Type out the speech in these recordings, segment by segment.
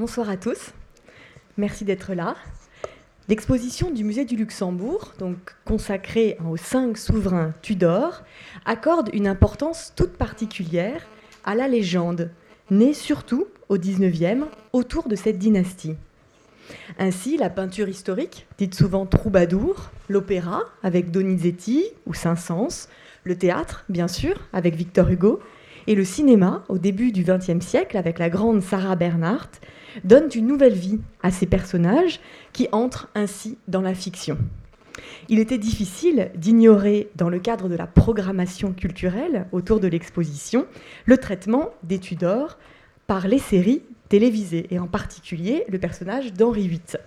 Bonsoir à tous. Merci d'être là. L'exposition du musée du Luxembourg, donc consacrée aux cinq souverains Tudor, accorde une importance toute particulière à la légende, née surtout au XIXe autour de cette dynastie. Ainsi, la peinture historique, dite souvent troubadour, l'opéra avec Donizetti ou Saint-Saëns, le théâtre, bien sûr, avec Victor Hugo, et le cinéma, au début du XXe siècle, avec la grande Sarah Bernhardt, donnent une nouvelle vie à ces personnages qui entrent ainsi dans la fiction. Il était difficile d'ignorer, dans le cadre de la programmation culturelle autour de l'exposition, le traitement des Tudors par les séries télévisées, et en particulier le personnage d'Henri VIII.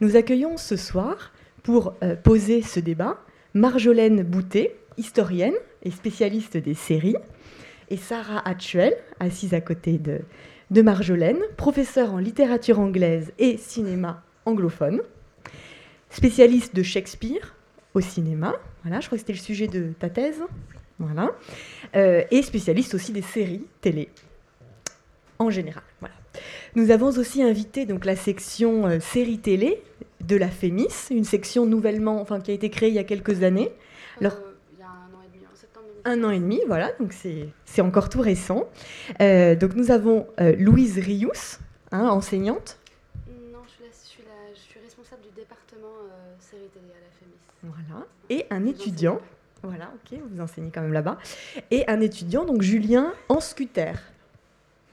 Nous accueillons ce soir, pour euh, poser ce débat, Marjolaine Boutet, historienne et spécialiste des séries, et Sarah Hatchuel, assise à côté de, de Marjolaine, professeure en littérature anglaise et cinéma anglophone, spécialiste de Shakespeare au cinéma. Voilà, je crois que c'était le sujet de ta thèse. Voilà. Euh, et spécialiste aussi des séries télé en général. Voilà. Nous avons aussi invité donc la section euh, séries télé de la FEMIS, une section nouvellement, enfin qui a été créée il y a quelques années. Alors, euh, il y a un an et demi, en septembre. Un an et demi, voilà, donc c'est encore tout récent. Euh, donc nous avons euh, Louise Rious, hein, enseignante. Non, je suis, la, je, suis la, je suis responsable du département euh, séries télé à la FEMIS. Voilà. Et un étudiant. Voilà, ok, vous enseignez quand même là-bas. Et un étudiant, donc Julien Anscuter.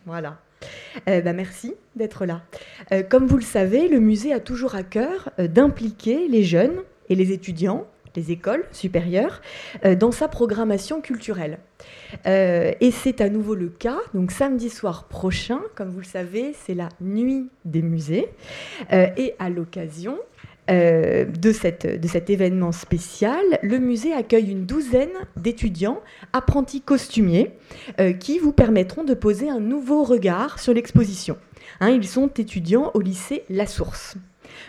Voilà. Euh, bah, merci d'être là. Euh, comme vous le savez, le musée a toujours à cœur euh, d'impliquer les jeunes et les étudiants, les écoles supérieures, euh, dans sa programmation culturelle. Euh, et c'est à nouveau le cas. Donc samedi soir prochain, comme vous le savez, c'est la nuit des musées. Euh, et à l'occasion, de, cette, de cet événement spécial, le musée accueille une douzaine d'étudiants apprentis costumiers qui vous permettront de poser un nouveau regard sur l'exposition. Hein, ils sont étudiants au lycée La Source.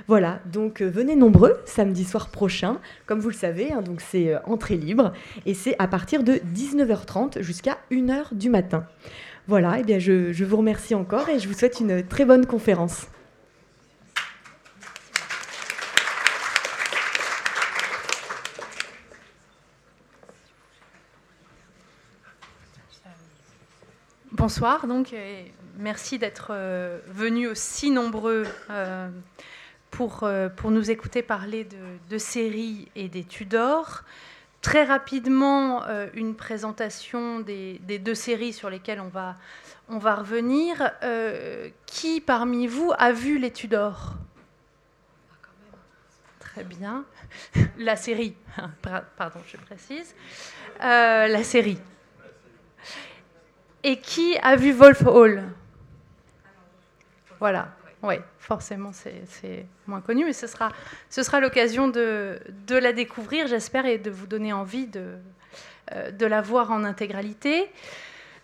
Voilà, donc euh, venez nombreux samedi soir prochain. Comme vous le savez, hein, donc c'est euh, entrée libre et c'est à partir de 19h30 jusqu'à 1h du matin. Voilà, et bien je, vous remercie encore et je vous souhaite une très bonne conférence. Bonsoir, donc, et merci d'être euh, venus aussi nombreux pour, euh, pour nous écouter parler de, séries et des Tudors. Très rapidement, euh, une présentation des, deux séries sur lesquelles on va, on va revenir. Euh, qui parmi vous a vu les Tudors? Très bien. La série, pardon, je précise. La série. Et qui a vu Wolf Hall? Voilà, oui, forcément c'est moins connu, mais ce sera, l'occasion de, la découvrir, j'espère, et de vous donner envie de, euh, la voir en intégralité.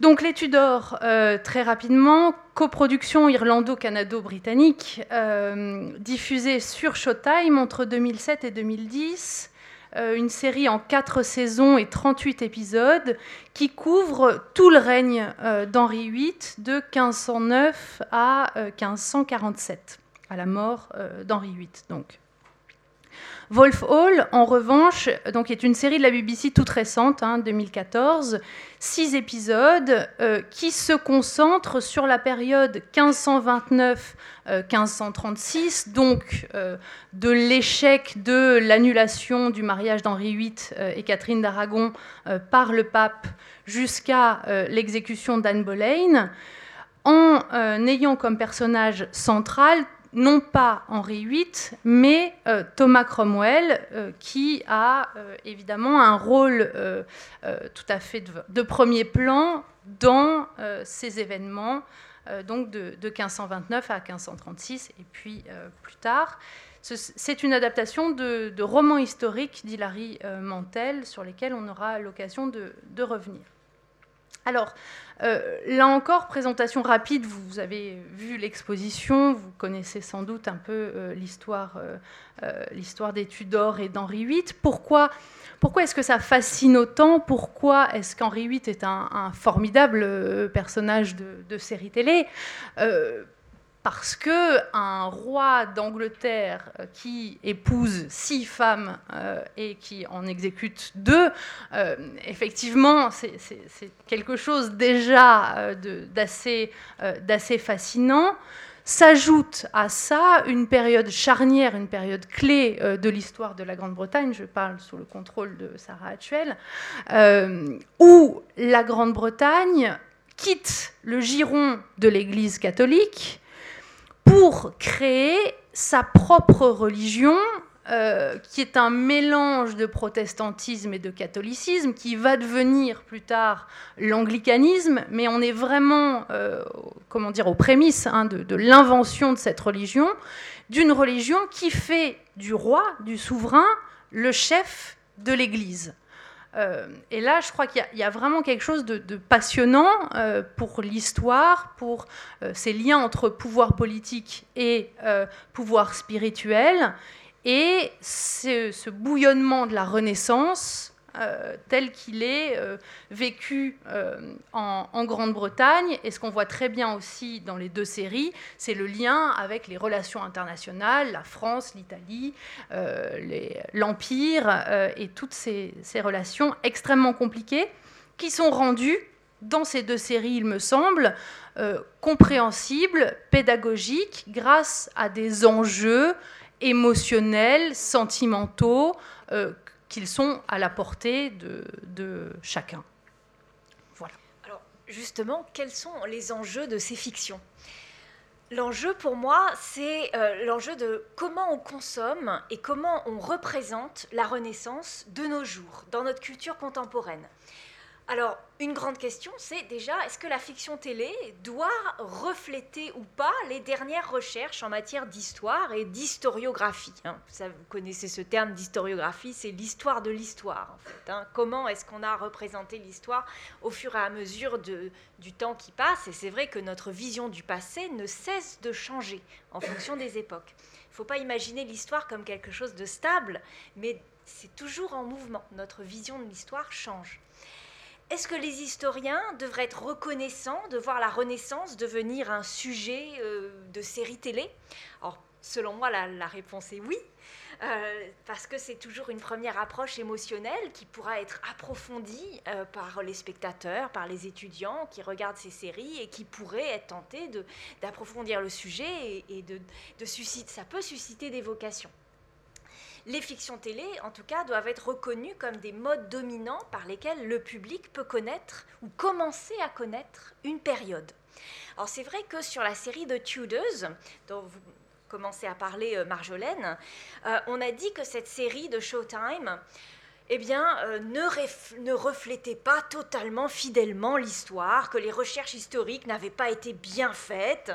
Donc les Tudors, euh, très rapidement, coproduction irlando-canado-britannique, euh, diffusée sur Showtime entre 2007 et 2010 euh, une série en 4 saisons et 38 épisodes qui couvre tout le règne euh, d'Henri VIII de 1509 à euh, 1547, à la mort euh, d'Henri VIII. Donc. Wolf Hall, en revanche, donc, est une série de la BBC toute récente, hein, 2014, six épisodes euh, qui se concentrent sur la période 1529-1536, donc euh, de l'échec de l'annulation du mariage d'Henri VIII euh, et Catherine d'Aragon euh, par le pape jusqu'à euh, l'exécution d'Anne Boleyn, en euh, ayant comme personnage central non pas Henri VIII, mais euh, Thomas Cromwell, euh, qui a euh, évidemment un rôle tout à fait de, premier plan dans ces événements, donc de, de, 1529 à 1536, et puis plus tard. C'est une adaptation de, romans historiques d'Hilary Mantel, sur lesquels on aura l'occasion de revenir. Alors, euh, là encore, présentation rapide, vous avez vu l'exposition, vous connaissez sans doute un peu euh, l'histoire euh, des Tudors et d'Henri VIII. Pourquoi, est-ce que ça fascine autant? Pourquoi est-ce qu'Henri VIII est un, formidable personnage de série télé? Parce que un roi d'Angleterre euh, qui épouse six femmes euh, et qui en exécute deux, euh, effectivement, c'est quelque chose déjà d'assez fascinant. S'ajoute à ça une période charnière, une période clé de l'histoire de la Grande-Bretagne, je parle sous le contrôle de Sarah Hatchwell, où la Grande-Bretagne quitte le giron de l'Église catholique pour créer sa propre religion, euh, qui est un mélange de protestantisme et de catholicisme, qui va devenir plus tard l'anglicanisme, mais on est vraiment, euh, comment dire, aux prémices hein, de l'invention de cette religion, d'une religion qui fait du roi, du souverain, le chef de l'Église. Euh, et là, je crois qu'il y, a vraiment quelque chose de, passionnant euh, pour l'histoire, pour euh, ces liens entre pouvoir politique et pouvoir spirituel, et ce bouillonnement de la Renaissance euh, tel qu'il est euh, vécu euh, en, Grande-Bretagne. Et ce qu'on voit très bien aussi dans les deux séries, c'est le lien avec les relations internationales, la France, l'Italie, l'Empire, et toutes ces, ces, relations extrêmement compliquées qui sont rendues dans ces deux séries, il me semble, compréhensibles, pédagogiques, grâce à des enjeux émotionnels, sentimentaux, qu'ils sont à la portée de, chacun. Voilà. Alors justement, quels sont les enjeux de ces fictions? L'enjeu pour moi, c'est euh, l'enjeu de comment on consomme et comment on représente la Renaissance de nos jours, dans notre culture contemporaine. Alors, une grande question, c'est déjà, est-ce que la fiction télé doit refléter ou pas les dernières recherches en matière d'histoire et d'historiographie hein? Vous connaissez ce terme d'historiographie, c'est l'histoire de l'histoire, en fait. Hein. Comment est-ce qu'on a représenté l'histoire au fur et à mesure du temps qui passe? Et c'est vrai que notre vision du passé ne cesse de changer en fonction des époques. Il ne faut pas imaginer l'histoire comme quelque chose de stable, mais c'est toujours en mouvement. Notre vision de l'histoire change. Est-ce que les historiens devraient être reconnaissants de voir la Renaissance devenir un sujet euh, de série télé? Alors, selon moi, la, réponse est oui, euh, parce que c'est toujours une première approche émotionnelle qui pourra être approfondie euh, par les spectateurs, par les étudiants qui regardent ces séries et qui pourraient être tentés d'approfondir le sujet et, de, de susciter, ça peut susciter des vocations les fictions télé, en tout cas, doivent être reconnues comme des modes dominants par lesquels le public peut connaître ou commencer à connaître une période. Alors c'est vrai que sur la série de Tudors, dont vous commencez à parler euh, Marjolaine, euh, on a dit que cette série de Showtime eh bien, euh, ne, ne, reflétait pas totalement fidèlement l'histoire, que les recherches historiques n'avaient pas été bien faites,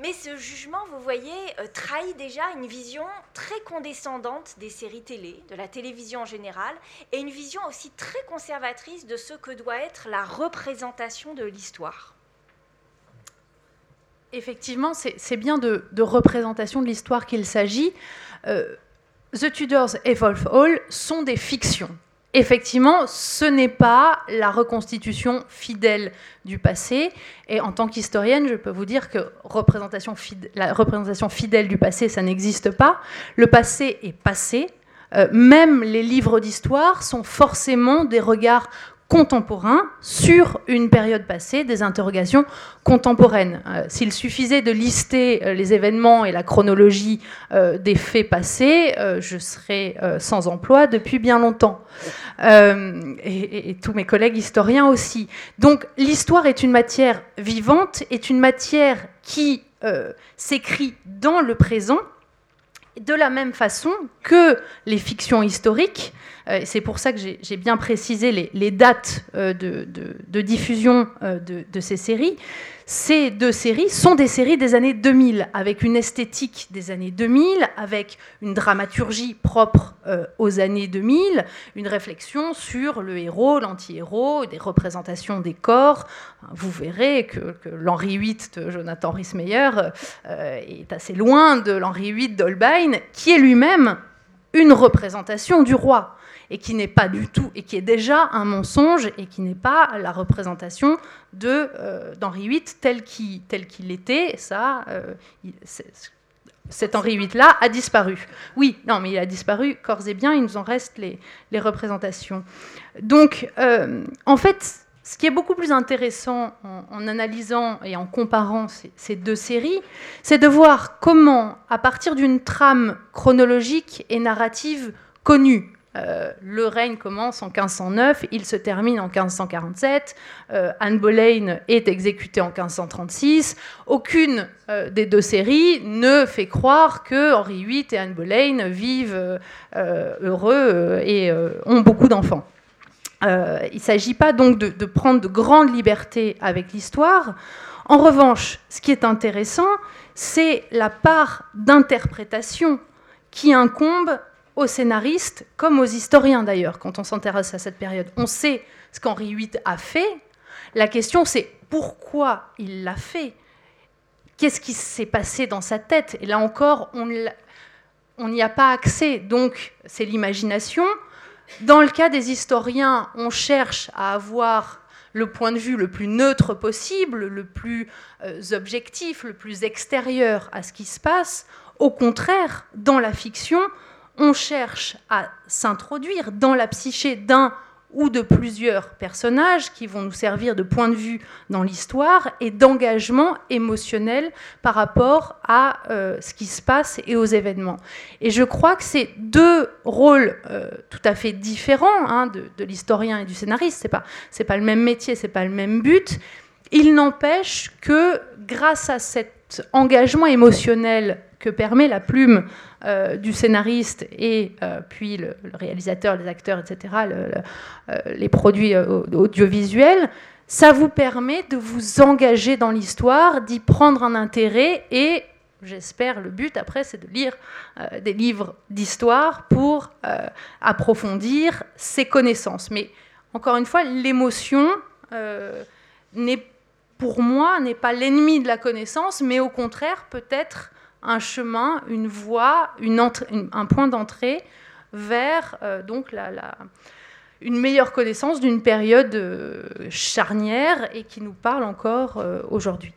mais ce jugement, vous voyez, euh, trahit déjà une vision très condescendante des séries télé, de la télévision en général, et une vision aussi très conservatrice de ce que doit être la représentation de l'histoire. Effectivement, c'est bien de, représentation de l'histoire qu'il s'agit. Euh, The Tudors et Wolf Hall sont des fictions effectivement, ce n'est pas la reconstitution fidèle du passé. Et en tant qu'historienne, je peux vous dire que la représentation fidèle du passé, ça n'existe pas. Le passé est passé. Euh, même les livres d'histoire sont forcément des regards contemporains sur une période passée, des interrogations contemporaines. Euh, s'il suffisait de lister euh, les événements et la chronologie euh, des faits passés, je serais sans emploi depuis bien longtemps. Et, et, tous mes collègues historiens aussi. Donc l'histoire est une matière vivante, est une matière qui s'écrit dans le présent de la même façon que les fictions historiques, euh, c'est pour ça que j'ai bien précisé les, dates euh, de, diffusion euh, de, ces séries, ces deux séries sont des séries des années 2000, avec une esthétique des années 2000, avec une dramaturgie propre aux années 2000, une réflexion sur le héros, l'anti-héros, des représentations des corps. Vous verrez que, l'Henri VIII de Jonathan Rhys-Meyer est assez loin de l'Henri VIII d'Holbein, qui est lui-même une représentation du roi et qui n'est pas du tout, et qui est déjà un mensonge, et qui n'est pas la représentation euh, d'Henri VIII tel qu'il était. Ça, euh, cet Henri VIII-là a disparu. Oui, non, mais il a disparu corps et bien, il nous en reste les, représentations. Donc, euh, en fait, ce qui est beaucoup plus intéressant en, analysant et en comparant ces deux séries, c'est de voir comment, à partir d'une trame chronologique et narrative connue, euh, le règne commence en 1509, il se termine en 1547. Euh, Anne Boleyn est exécutée en 1536. Aucune euh, des deux séries ne fait croire que Henri VIII et Anne Boleyn vivent heureux et ont beaucoup d'enfants. il ne s'agit pas donc de, de, prendre de grandes libertés avec l'histoire. En revanche, ce qui est intéressant, c'est la part d'interprétation qui incombe aux scénaristes comme aux historiens d'ailleurs, quand on s'intéresse à cette période. On sait ce qu'Henri VIII a fait. La question c'est pourquoi il l'a fait? Qu'est-ce qui s'est passé dans sa tête? Et là encore, on n'y a pas accès, donc c'est l'imagination. Dans le cas des historiens, on cherche à avoir le point de vue le plus neutre possible, le plus euh, objectif, le plus extérieur à ce qui se passe. Au contraire, dans la fiction, on cherche à s'introduire dans la psyché d'un ou de plusieurs personnages qui vont nous servir de point de vue dans l'histoire et d'engagement émotionnel par rapport à euh, ce qui se passe et aux événements. Et je crois que c'est deux rôles euh, tout à fait différents hein, de, l'historien et du scénariste. C'est pas c'est pas le même métier, c'est pas le même but. Il n'empêche que grâce à cet engagement émotionnel que permet la plume euh, du scénariste et euh, puis le, réalisateur, les acteurs, etc., euh, les produits audiovisuels, ça vous permet de vous engager dans l'histoire, d'y prendre un intérêt et j'espère le but après c'est de lire des livres d'histoire pour approfondir ses connaissances. Mais encore une fois, l'émotion n'est pour moi n'est pas l'ennemi de la connaissance, mais au contraire peut-être un chemin, une voie, un point d'entrée vers euh, donc une meilleure connaissance d'une période euh, charnière et qui nous parle encore euh, aujourd'hui.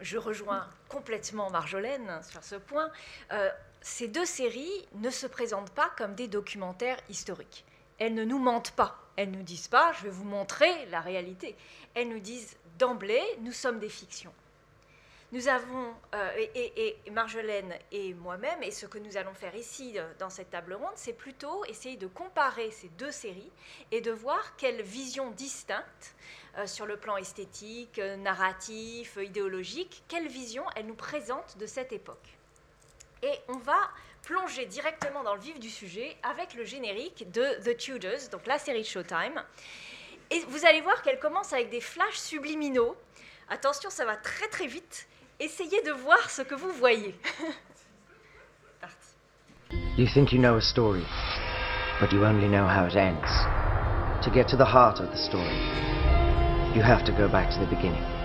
Je rejoins complètement Marjolaine sur ce point. ces deux séries ne se présentent pas comme des documentaires historiques. Elles ne nous mentent pas. Elles ne nous disent pas, je vais vous montrer la réalité. Elles nous disent d'emblée, nous sommes des fictions. Nous avons, euh, et, Marjolaine et moi-même, et ce que nous allons faire ici euh, dans cette table ronde, c'est plutôt essayer de comparer ces deux séries et de voir quelles visions distinctes euh, sur le plan esthétique, narratif, idéologique, quelles visions elles nous présentent de cette époque. Et on va plonger directement dans le vif du sujet avec le générique de The Tudors, donc la série Showtime. Et vous allez voir qu'elle commence avec des flashs subliminaux. Attention, ça va très très vite. Essayez de voir ce que vous voyez. You think you know a story, but you only know how it ends. To get to the heart of the story, you have to go back to the beginning.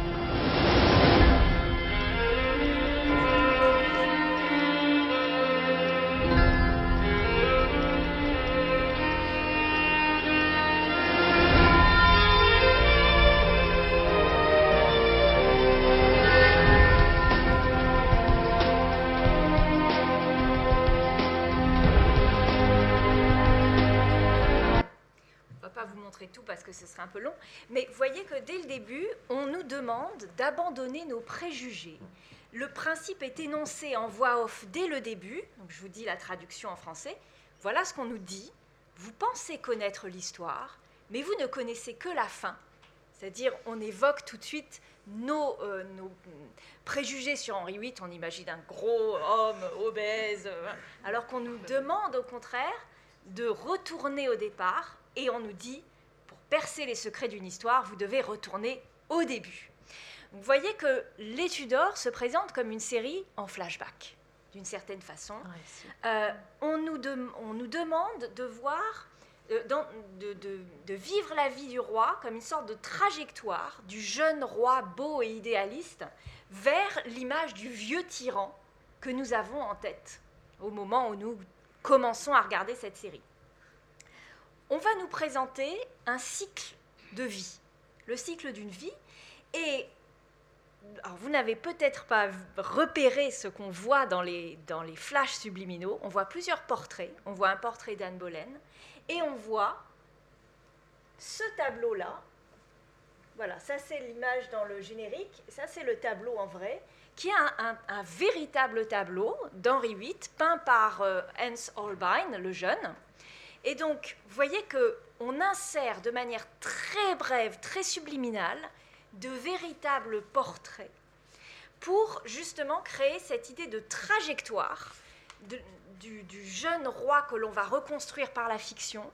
D'abandonner nos préjugés. Le principe est énoncé en voix off dès le début, donc je vous dis la traduction en français. Voilà ce qu'on nous dit. Vous pensez connaître l'histoire, mais vous ne connaissez que la fin. C'est-à-dire, on évoque tout de suite nos, euh, préjugés sur Henri VIII. On imagine un gros homme obèse, euh, alors qu'on nous demande au contraire de retourner au départ et on nous dit percer les secrets d'une histoire, vous devez retourner au début. Vous voyez que Les Tudors se présente comme une série en flashback, d'une certaine façon. Euh, on, nous on, nous demande de voir, euh, de, de, vivre la vie du roi comme une sorte de trajectoire du jeune roi beau et idéaliste vers l'image du vieux tyran que nous avons en tête au moment où nous commençons à regarder cette série. On va nous présenter un cycle de vie, le cycle d'une vie, et alors vous n'avez peut-être pas repéré ce qu'on voit dans les, dans les flashs subliminaux. On voit plusieurs portraits. On voit un portrait d'Anne Boleyn et on voit ce tableau-là. Voilà, ça c'est l'image dans le générique, ça c'est le tableau en vrai, qui est un, véritable tableau d'Henri VIII, peint par euh, Hans Holbein, le jeune. Et donc, vous voyez que on insère de manière très brève, très subliminale, de véritables portraits pour justement créer cette idée de trajectoire du, jeune roi que l'on va reconstruire par la fiction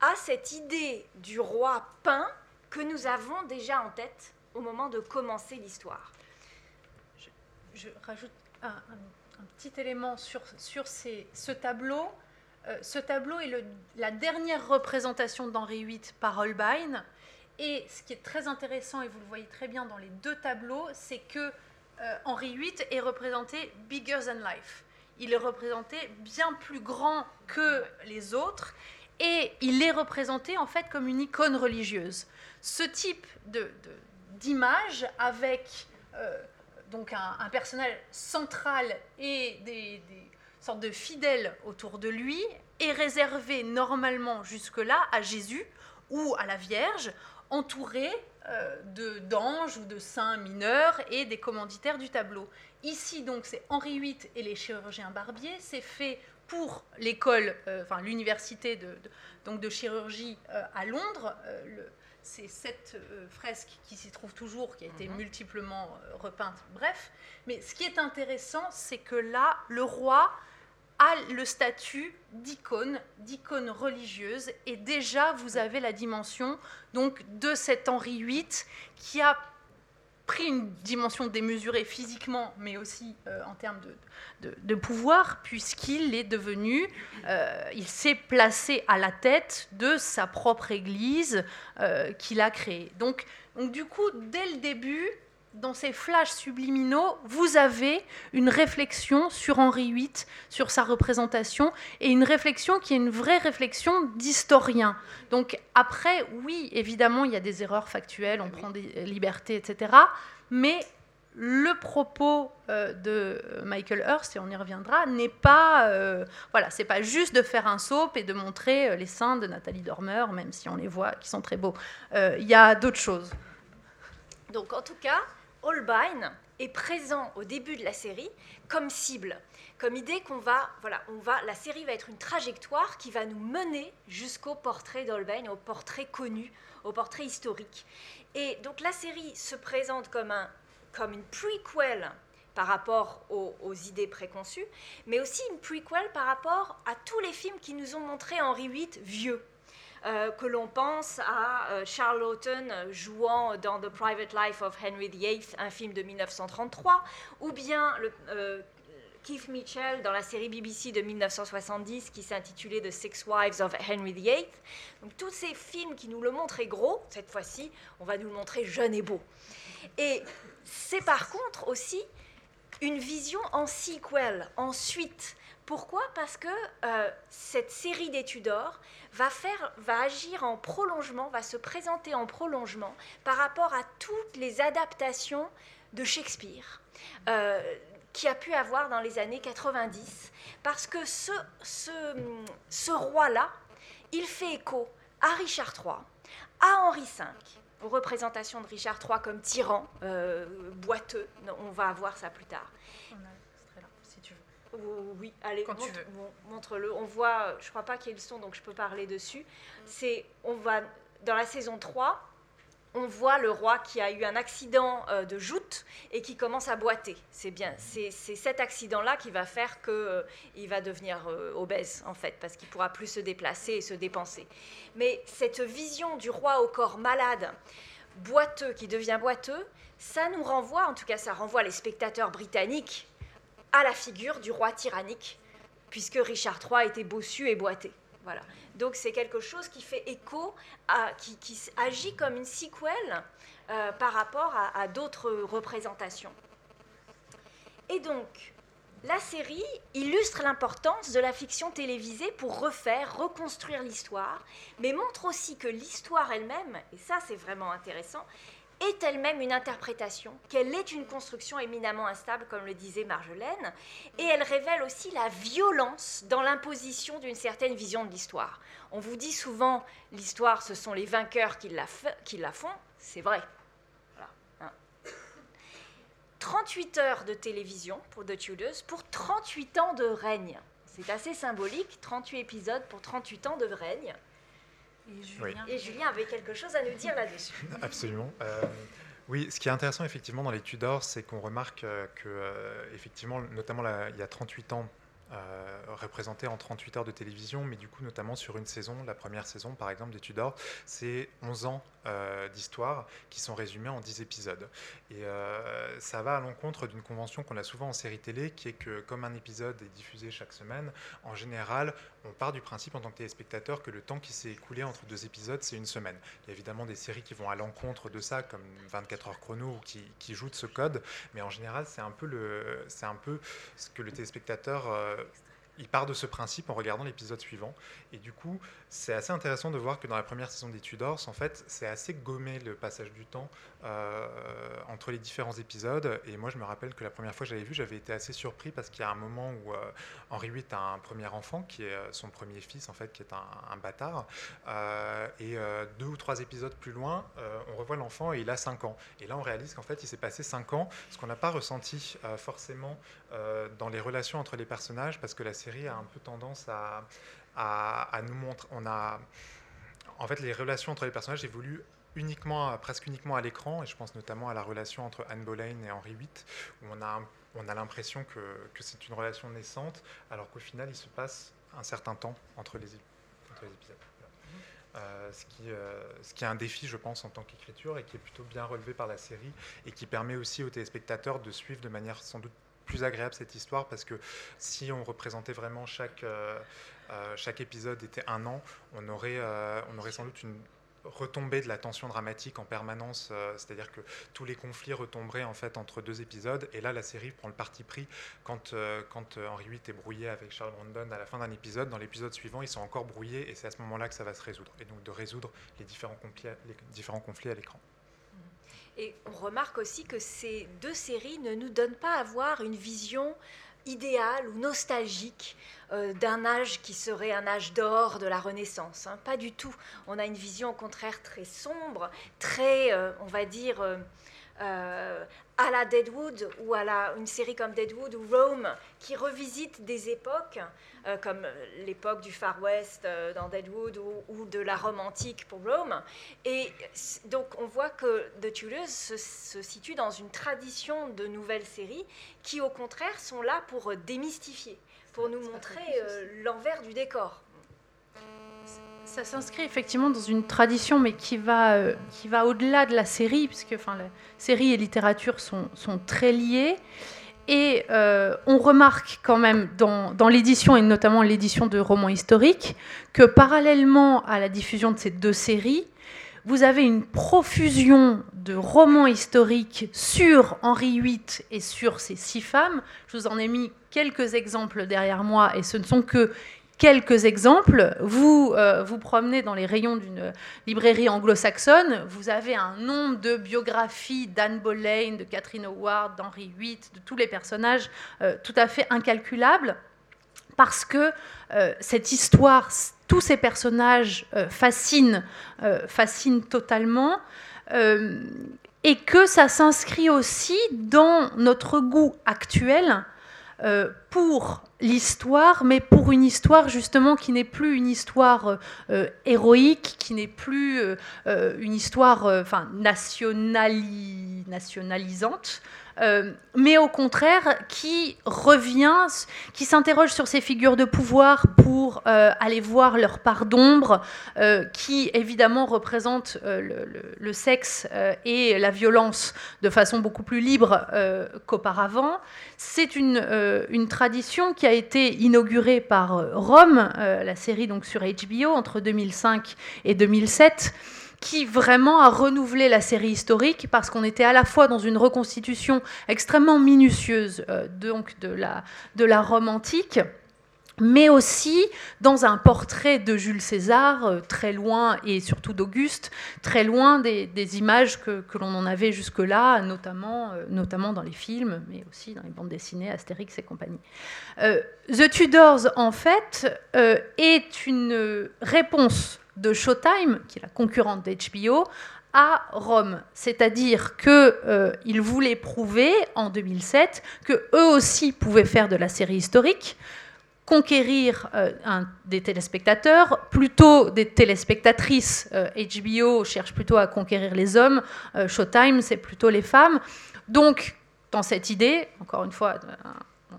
à cette idée du roi peint que nous avons déjà en tête au moment de commencer l'histoire. Je, rajoute un, petit élément sur, ce tableau. Euh, ce tableau est la dernière représentation d'Henri VIII par Holbein. Et ce qui est très intéressant, et vous le voyez très bien dans les deux tableaux, c'est que euh, Henri VIII est représenté bigger than life. Il est représenté bien plus grand que les autres, et il est représenté en fait comme une icône religieuse. Ce type d'image avec euh, donc un, personnel central et des sortes de fidèles autour de lui est réservé normalement jusque-là à Jésus ou à la Vierge entouré euh, de d'anges ou de saints mineurs et des commanditaires du tableau. Ici, donc, c'est Henri VIII et les chirurgiens barbiers. C'est fait pour l'école, euh, enfin l'université de, donc de chirurgie euh, à Londres. c'est cette fresque qui s'y trouve toujours, qui a été mhm. multiplement repeinte. Bref, mais ce qui est intéressant, c'est que là, le roi a le statut d'icône, d'icône religieuse, et déjà vous avez la dimension donc de cet Henri VIII qui a pris une dimension démesurée physiquement, mais aussi euh, en termes de, pouvoir, puisqu'il est devenu, euh, il s'est placé à la tête de sa propre Église euh, qu'il a créée. Donc, donc du coup, dès le début, dans ces flashs subliminaux, vous avez une réflexion sur Henri VIII, sur sa représentation, et une réflexion qui est une vraie réflexion d'historien. Donc après, oui, évidemment, il y a des erreurs factuelles, on prend des libertés, etc. Mais le propos euh, de Michael Hurst, et on y reviendra, n'est pas, euh, voilà, c'est pas juste de faire un soap et de montrer euh, les seins de Nathalie Dormer, même si on les voit, qui sont très beaux. Il y a d'autres choses. Donc en tout cas, Holbein est présent au début de la série comme cible, comme idée qu'on va, voilà, on va, la série va être une trajectoire qui va nous mener jusqu'au portrait d'Holbein, au portrait connu, au portrait historique. Et donc la série se présente comme, un, comme une prequel par rapport aux, aux, idées préconçues, mais aussi une prequel par rapport à tous les films qui nous ont montré Henri VIII vieux. Euh, que l'on pense à euh, Charlotten jouant dans The Private Life of Henry VIII, un film de 1933, ou bien euh, Keith Mitchell dans la série BBC de 1970 qui s'intitulait The Six Wives of Henry VIII. Donc tous ces films qui nous le montraient gros, cette fois-ci, on va nous le montrer jeune et beau. Et c'est par contre aussi une vision en sequel, en suite. Pourquoi? Parce que cette série des Tudors va, va agir en prolongement, va se présenter en prolongement par rapport à toutes les adaptations de Shakespeare. Euh, qui a pu avoir dans les années 90, parce que ce, ce roi-là, il fait écho à Richard III, à Henri V, aux représentations de Richard III comme tyran, euh, boiteux, on va avoir ça plus tard. Oui, allez, montre, le On voit, je crois pas qu'il y ait le son, donc je peux parler dessus. C'est, on va dans la saison 3, on voit le roi qui a eu un accident euh, de joute et qui commence à boiter. C'est bien, c'est cet accident-là qui va faire qu'il euh, va devenir euh, obèse, en fait, parce qu'il pourra plus se déplacer et se dépenser. Mais cette vision du roi au corps malade, boiteux, qui devient boiteux, ça nous renvoie, en tout cas ça renvoie les spectateurs britanniques à la figure du roi tyrannique, puisque Richard III était bossu et boité. Donc c'est quelque chose qui fait écho, à, qui, agit comme une sequel par rapport à, d'autres représentations. Et donc, La série illustre l'importance de la fiction télévisée pour refaire, reconstruire l'histoire, mais montre aussi que l'histoire elle-même, et ça c'est vraiment intéressant, est elle-même une interprétation, qu'elle est une construction éminemment instable, comme le disait Marjolaine, et elle révèle aussi la violence dans l'imposition d'une certaine vision de l'histoire. On vous dit souvent, l'histoire, ce sont les vainqueurs qui la, qui la font, c'est vrai. 38 hein. heures de télévision pour The Tudors pour 38 ans de règne. C'est assez symbolique, 38 épisodes pour 38 ans de règne. Et Julien, avait quelque chose à nous dire là-dessus. Absolument. Euh, oui, ce qui est intéressant effectivement dans les Tudors, c'est qu'on remarque euh, que, euh, effectivement, notamment il y a 38 ans, euh, représenté en 38 heures de télévision, mais du coup notamment sur une saison, la première saison par exemple des Tudors, c'est 11 ans euh, d'histoire qui sont résumés en 10 épisodes. Et euh, ça va à l'encontre d'une convention qu'on a souvent en série télé, qui est que comme un épisode est diffusé chaque semaine, en général, on part du principe en tant que téléspectateur que le temps qui s'est écoulé entre deux épisodes, c'est une semaine. Il y a évidemment des séries qui vont à l'encontre de ça, comme 24 heures chrono, ou qui, qui jouent de ce code, mais en général, c'est un, le, un peu ce que le téléspectateur il part de ce principe en regardant l'épisode suivant. Et du coup, c'est assez intéressant de voir que dans la première saison des Tudors, en fait, c'est assez gommé le passage du temps euh, entre les différents épisodes. Et moi, je me rappelle que la première fois que j'avais vu, j'avais été assez surpris parce qu'il y a un moment où euh, Henri VIII a un premier enfant, qui est euh, son premier fils, en fait, qui est un, bâtard. et deux ou trois épisodes plus loin, on revoit l'enfant et il a 5 ans. Et là, on réalise qu'en fait, il s'est passé 5 ans, ce qu'on n'a pas ressenti forcément dans les relations entre les personnages, parce que la série a un peu tendance à, nous montrer. On a, en fait, les relations entre les personnages évoluent uniquement, presque uniquement à l'écran, et je pense notamment à la relation entre Anne Boleyn et Henri VIII, où on a, on a l'impression que, c'est une relation naissante, alors qu'au final, il se passe un certain temps entre les, entre les épisodes. Euh, ce, qui, euh, ce qui est un défi, je pense, en tant qu'écriture, et qui est plutôt bien relevé par la série, et qui permet aussi aux téléspectateurs de suivre de manière sans doute plus agréable cette histoire, parce que si on représentait vraiment chaque, euh, euh, chaque épisode était un an, on aurait, euh, on aurait sans doute une retombée de la tension dramatique en permanence, euh, c'est-à-dire que tous les conflits retomberaient en fait entre deux épisodes, et là la série prend le parti pris quand, quand Henri VIII est brouillé avec Charles Brandon à la fin d'un épisode, dans l'épisode suivant ils sont encore brouillés, et c'est à ce moment-là que ça va se résoudre, et donc de résoudre les différents conflits à l'écran. Et on remarque aussi que ces deux séries ne nous donnent pas à avoir une vision idéal ou nostalgique euh, d'un âge qui serait un âge d'or de la Renaissance. Hein. Pas du tout. On a une vision au contraire très sombre, très, euh, on va dire, euh, à la Deadwood ou à la, une série comme Deadwood ou Rome qui revisite des époques euh, comme l'époque du Far West euh, dans Deadwood ou, de la Rome antique pour Rome. Et donc on voit que The Tudors se, se situe dans une tradition de nouvelles séries qui au contraire sont là pour démystifier, pour nous montrer euh, l'envers du décor ça s'inscrit effectivement dans une tradition, mais qui va, euh, qui va au-delà de la série, puisque enfin, la série et littérature sont, sont très liées. Et euh, on remarque quand même dans, dans l'édition, et notamment l'édition de romans historiques, que parallèlement à la diffusion de ces deux séries, vous avez une profusion de romans historiques sur Henri VIII et sur ses six femmes. Je vous en ai mis quelques exemples derrière moi, et ce ne sont que quelques exemples. Vous euh, vous promenez dans les rayons d'une librairie anglo-saxonne, vous avez un nombre de biographies d'Anne Boleyn, de Catherine Howard, d'Henri VIII, de tous les personnages euh, tout à fait incalculables, parce que euh, cette histoire, tous ces personnages fascinent, fascinent totalement. et que ça s'inscrit aussi dans notre goût actuel pour l'histoire, mais pour une histoire justement qui n'est plus une histoire euh, euh, héroïque, qui n'est plus euh, une histoire nationalisante, euh, mais au contraire qui revient, qui s'interroge sur ces figures de pouvoir pour euh, aller voir leur part d'ombre, euh, qui évidemment représentent le, sexe et la violence de façon beaucoup plus libre qu'auparavant. C'est une, une, tradition qui a été inaugurée par Rome, la série donc sur HBO entre 2005 et 2007 qui vraiment a renouvelé la série historique parce qu'on était à la fois dans une reconstitution extrêmement minutieuse donc de la, de la Rome antique mais aussi dans un portrait de Jules César, euh, très loin, et surtout d'Auguste, très loin des, images que, l'on en avait jusque-là, notamment, euh, notamment dans les films, mais aussi dans les bandes dessinées, Astérix et compagnie. Euh, The Tudors, en fait, est une réponse de Showtime, qui est la concurrente d'HBO, à Rome. C'est-à-dire qu'ils voulaient prouver en 2007 qu'eux aussi pouvaient faire de la série historique, conquérir euh, des téléspectateurs, plutôt des téléspectatrices. HBO euh, cherche plutôt à conquérir les hommes, euh, Showtime, c'est plutôt les femmes. Donc, dans cette idée, encore une fois,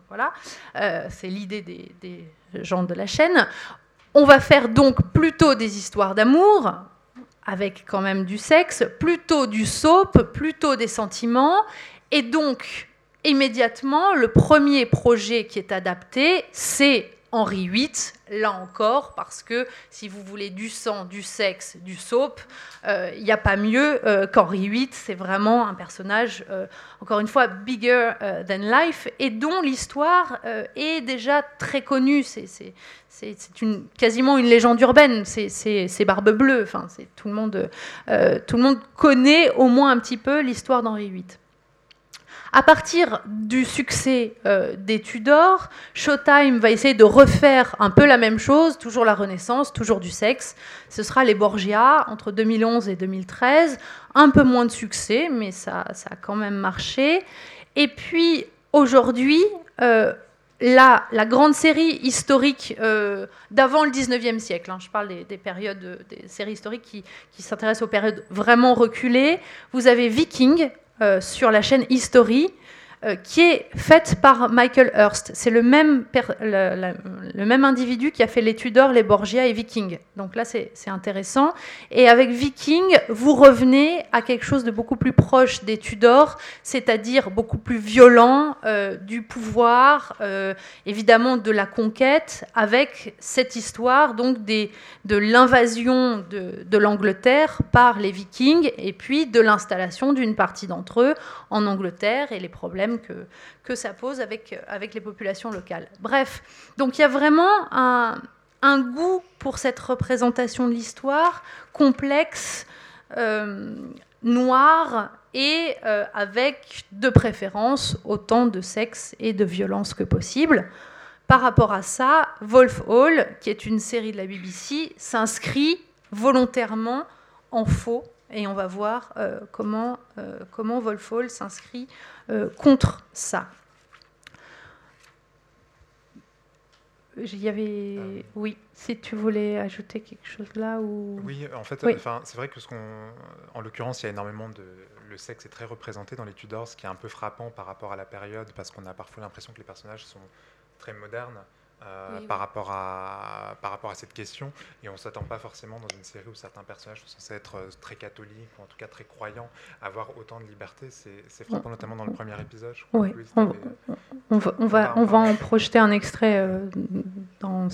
voilà, c'est l'idée des, gens de la chaîne, on va faire donc plutôt des histoires d'amour, avec quand même du sexe, plutôt du soap, plutôt des sentiments, et donc immédiatement, le premier projet qui est adapté, c'est Henri VIII, là encore, parce que si vous voulez du sang, du sexe, du soap, il euh, n'y a pas mieux euh, qu'Henri VIII. C'est vraiment un personnage, euh, encore une fois, bigger than life, et dont l'histoire est déjà très connue. C'est quasiment une légende urbaine, c'est Barbe Bleue. Enfin, tout, le monde, tout le monde connaît au moins un petit peu l'histoire d'Henri VIII. À partir du succès euh, des Tudors, Showtime va essayer de refaire un peu la même chose, toujours la Renaissance, toujours du sexe. Ce sera les Borgia entre 2011 et 2013. Un peu moins de succès, mais ça, ça a quand même marché. Et puis aujourd'hui, euh, la, grande série historique euh, d'avant le 19e siècle, hein, je parle des, périodes, des séries historiques qui, qui s'intéressent aux périodes vraiment reculées, vous avez Viking sur la chaîne History, euh, qui est faite par Michael Hurst. C'est le même, le, même individu qui a fait les Tudors, les Borgia et Viking. Donc là, c'est intéressant. Et avec Viking, vous revenez à quelque chose de beaucoup plus proche des Tudors, c'est-à-dire beaucoup plus violent euh, du pouvoir, évidemment de la conquête, avec cette histoire donc des, de l'invasion de, de l'Angleterre par les Vikings et puis de l'installation d'une partie d'entre eux en Angleterre et les problèmes que, ça pose avec, avec les populations locales. Bref, donc il y a vraiment un, un goût pour cette représentation de l'histoire complexe, euh, noire et euh, avec de préférence autant de sexe et de violence que possible. Par rapport à ça, Wolf Hall, qui est une série de la BBC, s'inscrit volontairement en faux. Et on va voir euh, comment, euh, comment Wolf Hall s'inscrit euh, contre ça. Il y avait. Oui, si tu voulais ajouter quelque chose là ou. Oui, en fait, c'est vrai que ce qu'on. En l'occurrence, il y a énormément de. Le sexe est très représenté dans les Tudors, ce qui est un peu frappant par rapport à la période, parce qu'on a parfois l'impression que les personnages sont très moderne euh, par, rapport à, par rapport à cette question. Et on ne s'attend pas forcément dans une série où certains personnages sont censés être euh, très catholiques, ou en tout cas très croyants, avoir autant de liberté. C'est frappant, notamment dans le premier épisode. oui, on, on, va, on, va, on va en projeter un extrait euh, dans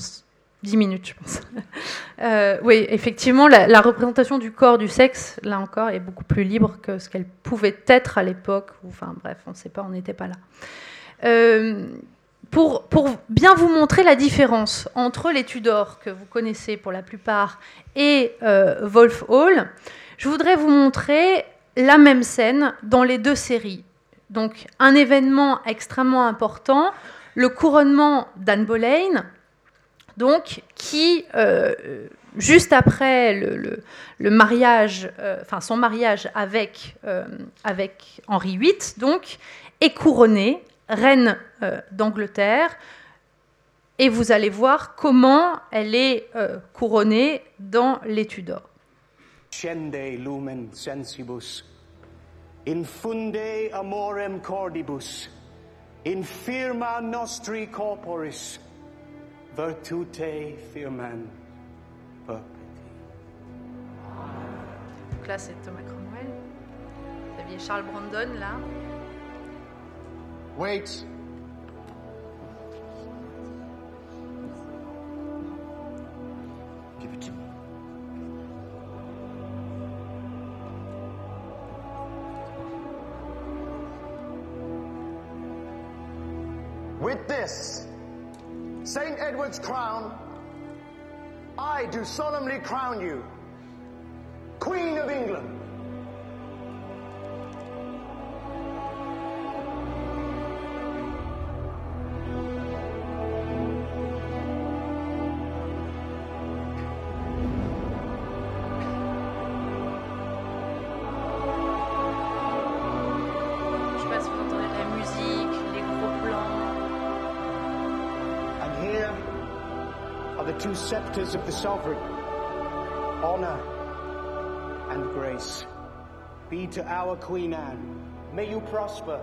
10 minutes, je pense. oui, effectivement, la, la, représentation du corps, du sexe, là encore, est beaucoup plus libre que ce qu'elle pouvait être à l'époque. Enfin bref, on ne sait pas, on n'était pas là. Pour, bien vous montrer la différence entre les Tudors, que vous connaissez pour la plupart, et euh, Wolf Hall, je voudrais vous montrer la même scène dans les deux séries. Donc un événement extrêmement important, le couronnement d'Anne Boleyn, donc qui euh, juste après le, mariage, euh, enfin son mariage avec, avec Henri VIII, donc est couronnée reine euh, d'Angleterre. Et vous allez voir comment elle est euh, couronnée dans l'étude d'or. lumen sensibus, infunde amorem cordibus, infirma nostri corporis, virtute firman perpeti. Donc là, c'est Thomas Cromwell. Vous aviez Charles Brandon là. Wait. Give it to me. With this, St. Edward's crown, I do solemnly crown you Queen of England. Scepters of the sovereign. Honor and grace be to our Queen Anne. May you prosper,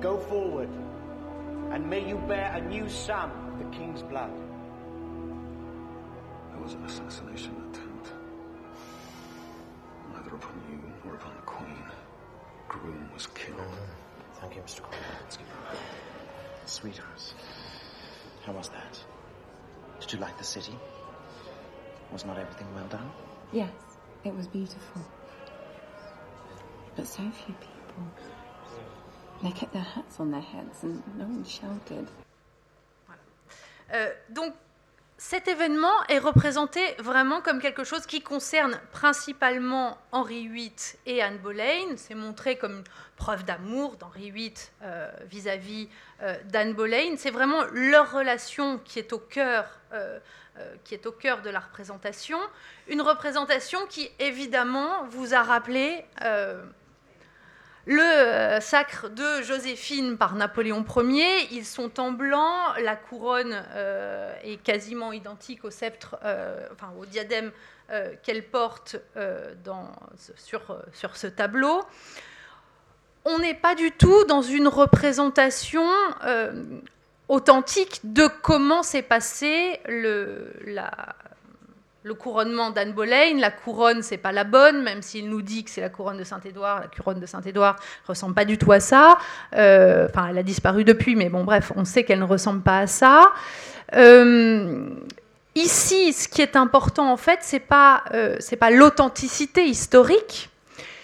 go forward, and may you bear a new son of the King's blood. There was an assassination attempt. Neither upon you nor upon the Queen. Groom was killed. Oh, thank you, Mr. Cornwell. Sweetheart, how was that? Did you like the city? Was not everything well done? Yes, it was beautiful. But so few people. They kept their hats on their heads and no one shouted. Euh, donc, cet événement est représenté vraiment comme quelque chose qui concerne principalement Henri VIII et Anne Boleyn. C'est montré comme une preuve d'amour d'Henri VIII euh, vis-à-vis euh, d'Anne Boleyn. C'est vraiment leur relation qui est au cœur. Euh, qui est au cœur de la représentation, une représentation qui évidemment vous a rappelé le euh, sacre de Joséphine par Napoléon Ier, ils sont en blanc, la couronne euh, est quasiment identique au sceptre, euh, enfin au diadème qu'elle porte sur, ce tableau. On n'est pas du tout dans une représentation authentique de comment s'est passée le, la, le couronnement d'Anne Boleyn. La couronne, c'est pas la bonne, même s'il nous dit que c'est la couronne de Saint-Édouard. La couronne de Saint-Édouard ressemble pas du tout à ça. Euh, enfin, elle a disparu depuis, mais bon, bref, on sait qu'elle ne ressemble pas à ça. Euh, ici, ce qui est important, en fait, c'est pas, euh, pas l'authenticité historique,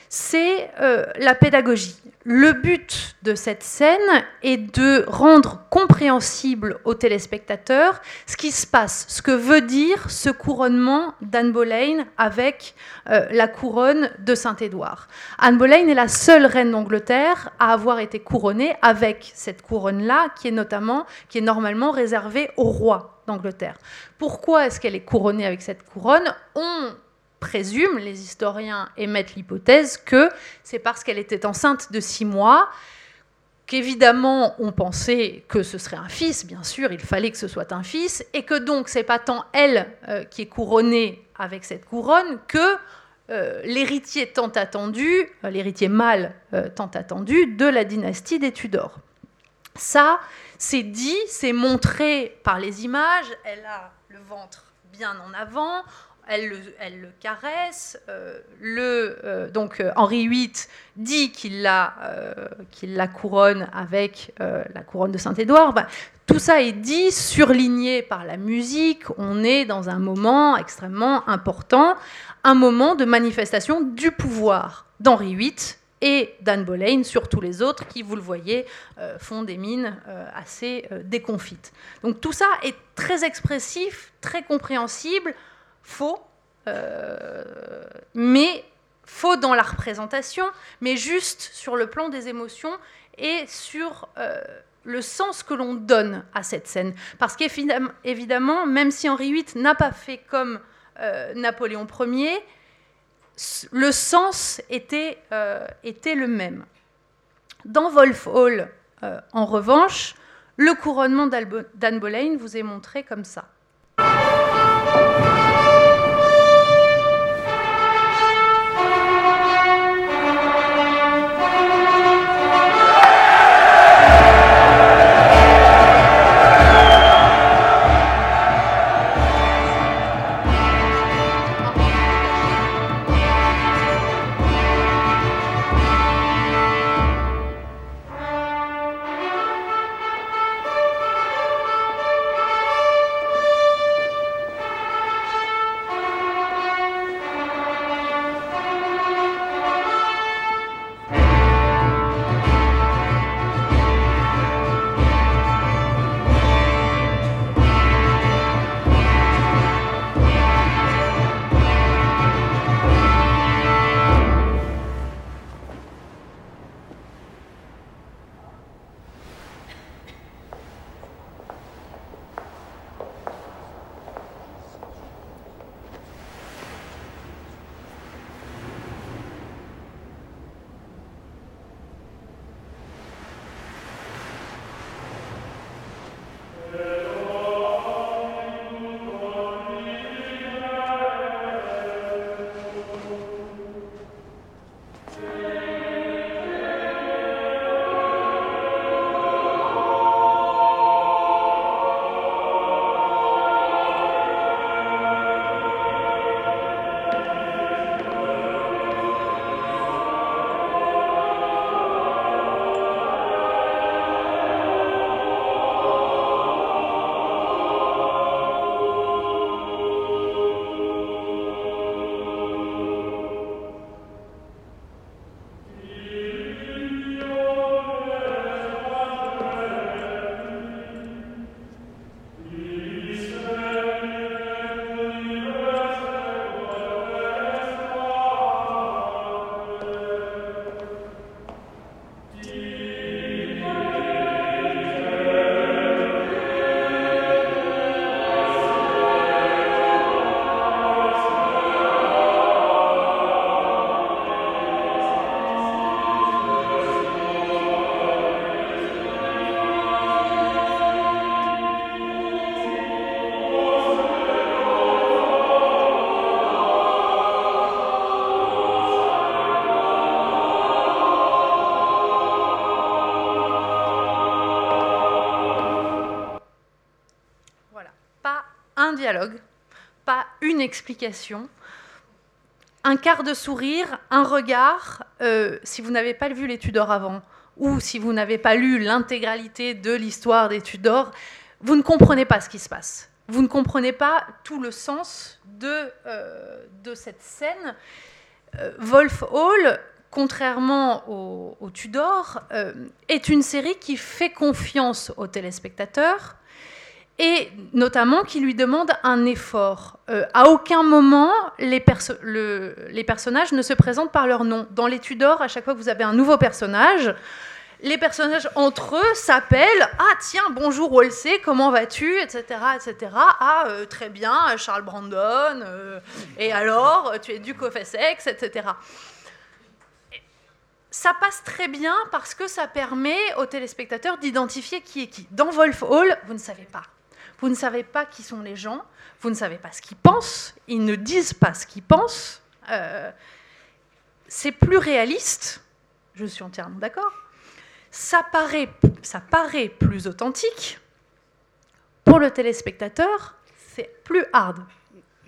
c'est la pédagogie. Le but de cette scène est de rendre compréhensible aux téléspectateurs ce qui se passe, ce que veut dire ce couronnement d'Anne Boleyn avec euh, la couronne de Saint-Édouard. Anne Boleyn est la seule reine d'Angleterre à avoir été couronnée avec cette couronne-là, qui est notamment, qui est normalement réservée au roi d'Angleterre. Pourquoi est-ce qu'elle est couronnée avec cette couronne? On présume, les historiens émettent l'hypothèse que c'est parce qu'elle était enceinte de six mois, qu'évidemment on pensait que ce serait un fils, bien sûr, il fallait que ce soit un fils, et que donc c'est pas tant elle euh, qui est couronnée avec cette couronne que euh, l'héritier tant attendu, euh, l'héritier mâle tant attendu de la dynastie des Tudors. Ça, c'est dit, c'est montré par les images, elle a le ventre bien en avant, elle le, caresse. Euh, euh, donc euh, Henri VIII dit qu'il la couronne avec la couronne de Saint-Édouard. tout ça est dit, surligné par la musique. On est dans un moment extrêmement important, un moment de manifestation du pouvoir d'Henri VIII et d'Anne Boleyn sur tous les autres qui, vous le voyez, font des mines assez déconfites. Donc tout ça est très expressif, très compréhensible faux, euh, mais faux dans la représentation, mais juste sur le plan des émotions et sur euh, le sens que l'on donne à cette scène. Parce qu'évidemment, même si Henri VIII n'a pas fait comme euh, Napoléon Ier, le sens était, était le même. Dans Wolf Hall, en revanche, le couronnement d'Anne Boleyn vous est montré comme ça. Explication, un quart de sourire, un regard. Euh, si vous n'avez pas vu les Tudors avant, ou si vous n'avez pas lu l'intégralité de l'histoire des Tudors, vous ne comprenez pas ce qui se passe. Vous ne comprenez pas tout le sens de, euh, de cette scène. Euh, Wolf Hall, contrairement aux, Tudors, est une série qui fait confiance aux téléspectateurs et notamment qui lui demande un effort. Euh, à aucun moment, les, personnages ne se présentent par leur nom. Dans les Tudors, à chaque fois que vous avez un nouveau personnage, les personnages entre eux s'appellent Ah, tiens, bonjour Wolsey, comment vas-tu? etc., etc. Ah, euh, très bien, Charles Brandon, euh, et alors, tu es duc Essex, etc. Ça passe très bien parce que ça permet aux téléspectateurs d'identifier qui est qui. Dans Wolf Hall, vous ne savez pas. Vous ne savez pas qui sont les gens, vous ne savez pas ce qu'ils pensent, ils ne disent pas ce qu'ils pensent. Euh, c'est plus réaliste, je suis entièrement d'accord. Ça paraît, ça paraît plus authentique. Pour le téléspectateur, c'est plus hard.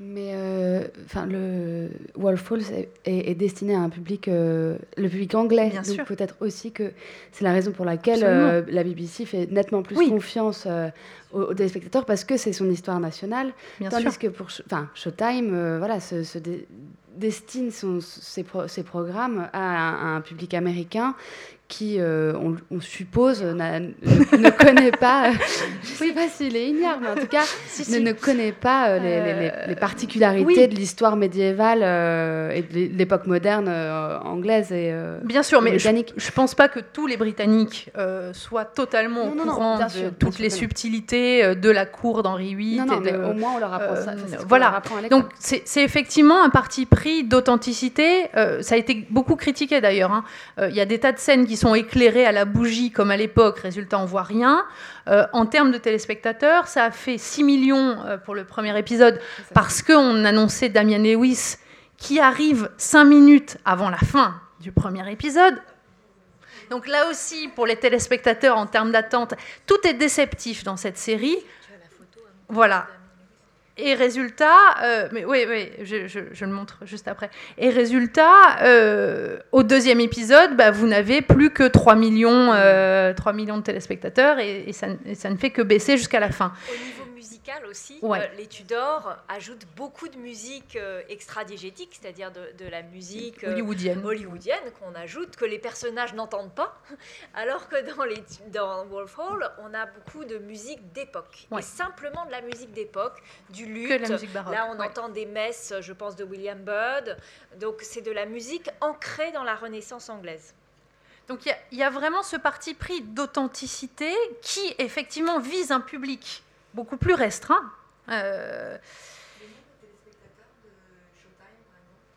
Mais euh, enfin, le Wolf Falls est, destiné à un public, euh, le public anglais. Bien donc peut-être aussi que c'est la raison pour laquelle euh, la BBC fait nettement plus confiance aux, téléspectateurs parce que c'est son histoire nationale. Bien tandis que pour enfin, Showtime, voilà, se, destine son, ses, programmes à un, public américain qui, euh, on, suppose, ne, connaît pas, je ne sais pas s'il est ignare, mais en tout cas, Ne, connaît pas euh, les, euh, particularités de l'histoire médiévale et de l'époque moderne anglaise et Bien sûr, mais je ne pense pas que tous les Britanniques soient totalement au courant de toutes les subtilités de la cour d'Henri VIII. Non, non, mais au moins on leur apprend ça. Voilà, donc c'est effectivement un parti pris d'authenticité. ça a été beaucoup critiqué d'ailleurs. Hein. Il y a des tas de scènes qui sont éclairés à la bougie comme à l'époque, résultat on voit rien. Euh, en termes de téléspectateurs, ça a fait 6 millions euh, pour le premier épisode parce qu'on annonçait Damien Lewis qui arrive 5 minutes avant la fin du premier épisode. Donc là aussi, pour les téléspectateurs en termes d'attente, tout est déceptif dans cette série. Voilà. Et résultat, euh, mais oui, oui, je, le montre juste après. Et résultat, euh, au deuxième épisode, bah, vous n'avez plus que 3 millions, 3 euh, millions de téléspectateurs et, ça, et, ça, ne fait que baisser jusqu'à la fin aussi. Euh, les Tudors ajoutent beaucoup de musique euh, extra-diégétique, c'est-à-dire de, la musique euh, hollywoodienne, hollywoodienne qu'on ajoute, que les personnages n'entendent pas, alors que dans, les, dans Wolf Hall, on a beaucoup de musique d'époque. Et simplement de la musique d'époque, du luth. Là, on entend des messes, je pense, de William Byrd. Donc, c'est de la musique ancrée dans la Renaissance anglaise. Donc il y, a vraiment ce parti pris d'authenticité qui effectivement vise un public beaucoup plus restreint. Euh,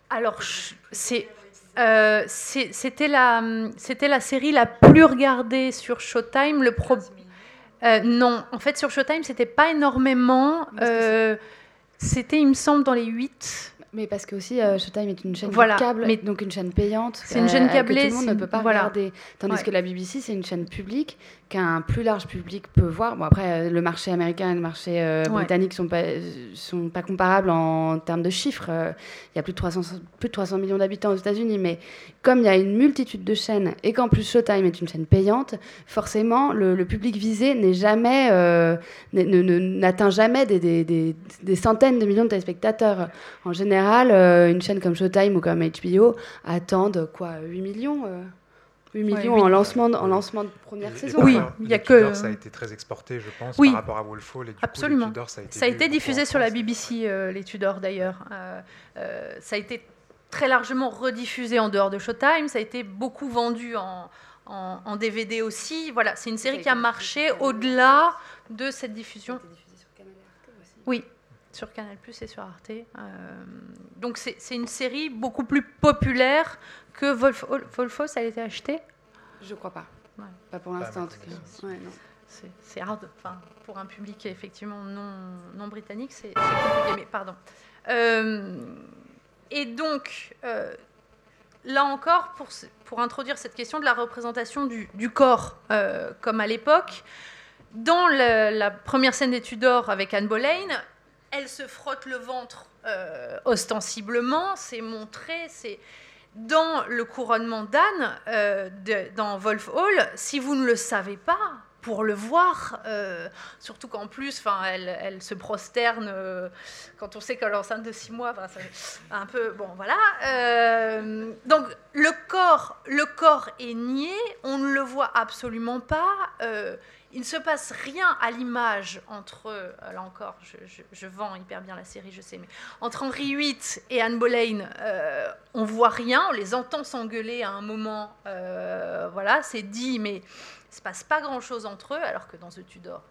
alors, euh, c'était la, la série la plus regardée sur Showtime. Le pro, euh, non, en fait, sur Showtime, c'était pas énormément. c'était, il me semble, dans les 8. Mais parce que aussi Showtime est une chaîne voilà, câble, mais donc une chaîne payante. C'est une chaîne câblée. Que tout le monde ne peut pas regarder. Tandis que la BBC, c'est une chaîne publique qu'un plus large public peut voir. Bon, après, euh, le marché américain et le marché euh, britannique ne sont pas, sont pas comparables en, termes de chiffres. Il y a plus de 300, plus de 300 millions d'habitants aux États-Unis. Mais comme il y a une multitude de chaînes et qu'en plus Showtime est une chaîne payante, forcément, le, public visé n'est jamais, n'atteint jamais des, des, des centaines de millions de téléspectateurs. En général, euh, une chaîne comme Showtime ou comme HBO attendent quoi 8 millions 8 euh, millions en, lancement de, en lancement de première saison. Oui, il y a que. Ça a été très exporté, je pense, par rapport à Wolf Hall. Et du Absolument. Coup, ça a été, ça a été diffusé sur la BBC, euh, les Tudors d'ailleurs. ça a été très largement rediffusé en dehors de Showtime. Ça a été beaucoup vendu en, en, en DVD aussi. Voilà, c'est une série qui a marché au-delà de cette diffusion. Oui, sur Canal Plus et sur Arte. Euh, donc c'est une série beaucoup plus populaire que Wolf, Wolfos a été acheté Je crois pas. Pas pour l'instant en tout cas. c'est hard. Enfin, pour un public effectivement non, non britannique, c'est compliqué. Mais pardon. Euh, et donc, euh, là encore, pour, pour, introduire cette question de la représentation du, du corps, comme à l'époque, dans la première scène des Tudors avec Anne Boleyn, elle se frotte le ventre euh, ostensiblement, c'est montré, c'est dans le couronnement d'Anne, euh, dans Wolf Hall, si vous ne le savez pas, pour le voir, euh, surtout qu'en plus, elle, elle se prosterne quand on sait qu'elle est enceinte de six mois, un peu, bon voilà. donc le corps, le corps est nié, on ne le voit absolument pas il ne se passe rien à l'image entre, là encore, je, vends hyper bien la série, je sais, mais entre Henri VIII et Anne Boleyn, euh, on voit rien, on les entend s'engueuler à un moment, euh, voilà, c'est dit, mais il ne se passe pas grand-chose entre eux, alors que dans The Tudor,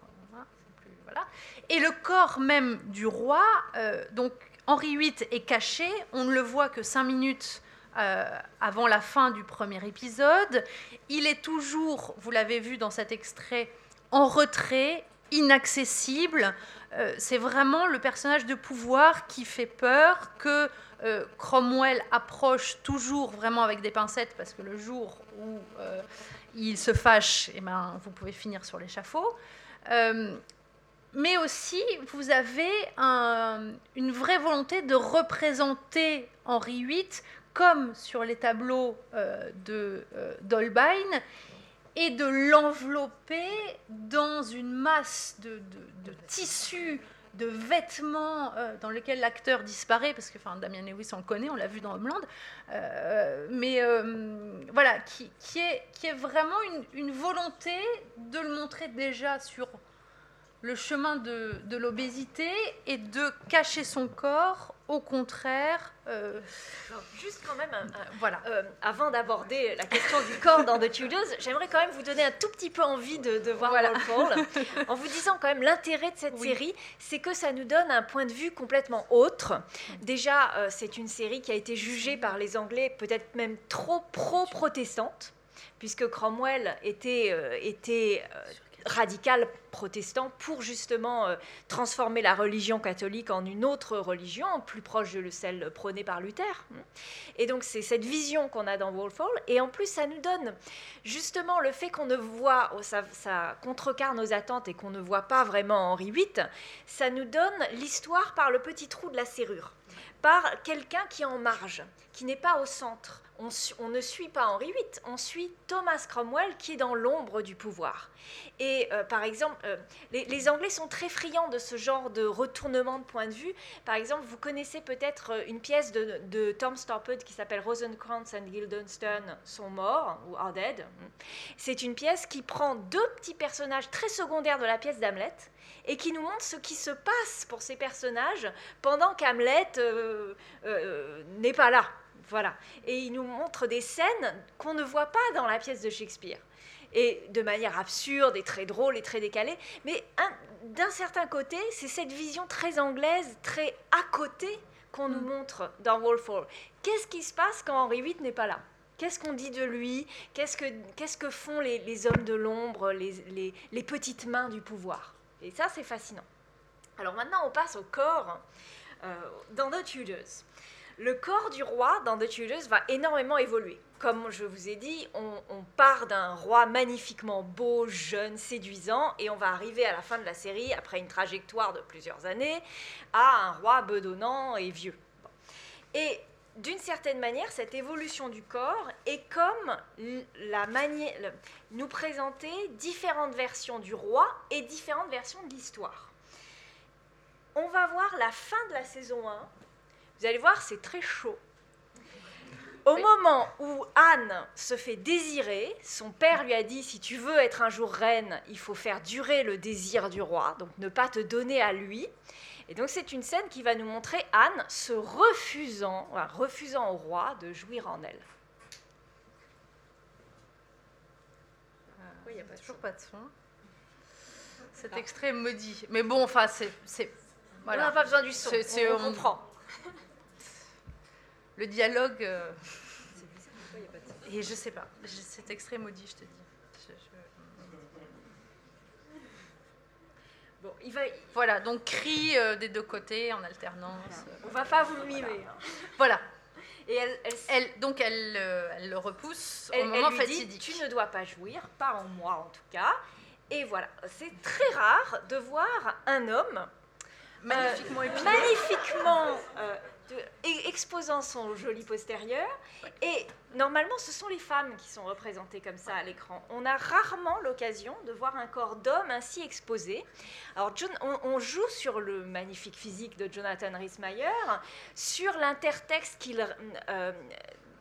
voilà. Et le corps même du roi, euh, donc Henri VIII est caché, on ne le voit que cinq minutes euh, avant la fin du premier épisode. Il est toujours, vous l'avez vu dans cet extrait, en retrait, inaccessible. Euh, c'est vraiment le personnage de pouvoir qui fait peur, que euh, Cromwell approche toujours vraiment avec des pincettes, parce que le jour où euh, il se fâche, eh ben, vous pouvez finir sur l'échafaud. mais aussi, vous avez une vraie volonté de représenter Henri VIII comme sur les tableaux de d'Holbein, et de l'envelopper dans une masse de, de, tissus, de vêtements euh, dans lesquels l'acteur disparaît, parce que enfin, Damien Lewis, on le connaît, on l'a vu dans Homeland, euh, mais euh, voilà, qui, qui, est, qui est vraiment une, une, volonté de le montrer déjà sur le chemin de, de l'obésité et de cacher son corps au contraire. Euh, juste quand même, voilà. Euh, avant d'aborder la question du corps dans The Tudors, j'aimerais quand même vous donner un tout petit peu envie de, voir voilà. en vous disant quand même l'intérêt de cette série, c'est que ça nous donne un point de vue complètement autre. Déjà, euh, c'est une série qui a été jugée par les Anglais peut-être même trop pro-protestante, puisque Cromwell était, était radical protestant pour justement euh, transformer la religion catholique en une autre religion, plus proche de celle prônée par Luther. Et donc c'est cette vision qu'on a dans Wolfhall. Et en plus, ça nous donne justement le fait qu'on ne voit, oh, ça contrecarre nos attentes et qu'on ne voit pas vraiment Henri VIII, ça nous donne l'histoire par le petit trou de la serrure, par quelqu'un qui est en marge, qui n'est pas au centre on, ne suit pas Henri VIII, on suit Thomas Cromwell qui est dans l'ombre du pouvoir. Et euh, par exemple, euh, les, Anglais sont très friands de ce genre de retournement de point de vue. Par exemple, vous connaissez peut-être euh, une pièce de, Tom Stoppard qui s'appelle Rosencrantz and Guildenstern sont morts ou are dead. C'est une pièce qui prend deux petits personnages très secondaires de la pièce d'Hamlet et qui nous montre ce qui se passe pour ces personnages pendant qu'Hamlet n'est pas là. Voilà. Et il nous montre des scènes qu'on ne voit pas dans la pièce de Shakespeare. Et de manière absurde et très drôle et très décalée. Mais d'un certain côté, c'est cette vision très anglaise, très à côté qu'on nous mm. montre dans Wolf Hall. Qu'est-ce qui se passe quand Henri VIII n'est pas là? Qu'est-ce qu'on dit de lui? Qu'est-ce que, font les, hommes de l'ombre, les, les, petites mains du pouvoir? Et ça, c'est fascinant. Alors maintenant, on passe au corps euh, dans The Tudors. Le corps du roi dans The Tudors va énormément évoluer. Comme je vous ai dit, on, part d'un roi magnifiquement beau, jeune, séduisant, et on va arriver à la fin de la série, après une trajectoire de plusieurs années, à un roi bedonnant et vieux. Et d'une certaine manière, cette évolution du corps est comme la manière, nous présenter différentes versions du roi et différentes versions de l'histoire. On va voir la fin de la saison 1 vous allez voir, c'est très chaud. Au moment où Anne se fait désirer, son père lui a dit si tu veux être un jour reine, il faut faire durer le désir du roi, donc ne pas te donner à lui. Et donc c'est une scène qui va nous montrer Anne se refusant, refusant au roi de jouir en elle. oui, il n'y a pas toujours pas de son. Cet extrait maudit. Mais bon, enfin, c'est. Voilà. On n'a pas besoin du son, on, on comprend le dialogue. Euh, et je sais pas, cet extrait maudit, je te dis. Bon, il va... Voilà, donc cri euh, des deux côtés en alternance. On va pas vous le mimer. Voilà. Et elle, elle, donc elle, euh, elle, le repousse au moment elle lui Dit, tu ne dois pas jouir, pas en moi en tout cas. Et voilà, c'est très rare de voir un homme magnifiquement, magnifiquement exposant son joli postérieur. Et normalement, ce sont les femmes qui sont représentées comme ça à l'écran. On a rarement l'occasion de voir un corps d'homme ainsi exposé. Alors, on, joue sur le magnifique physique de Jonathan Rhys-Meyer, sur l'intertexte qu'il. Euh,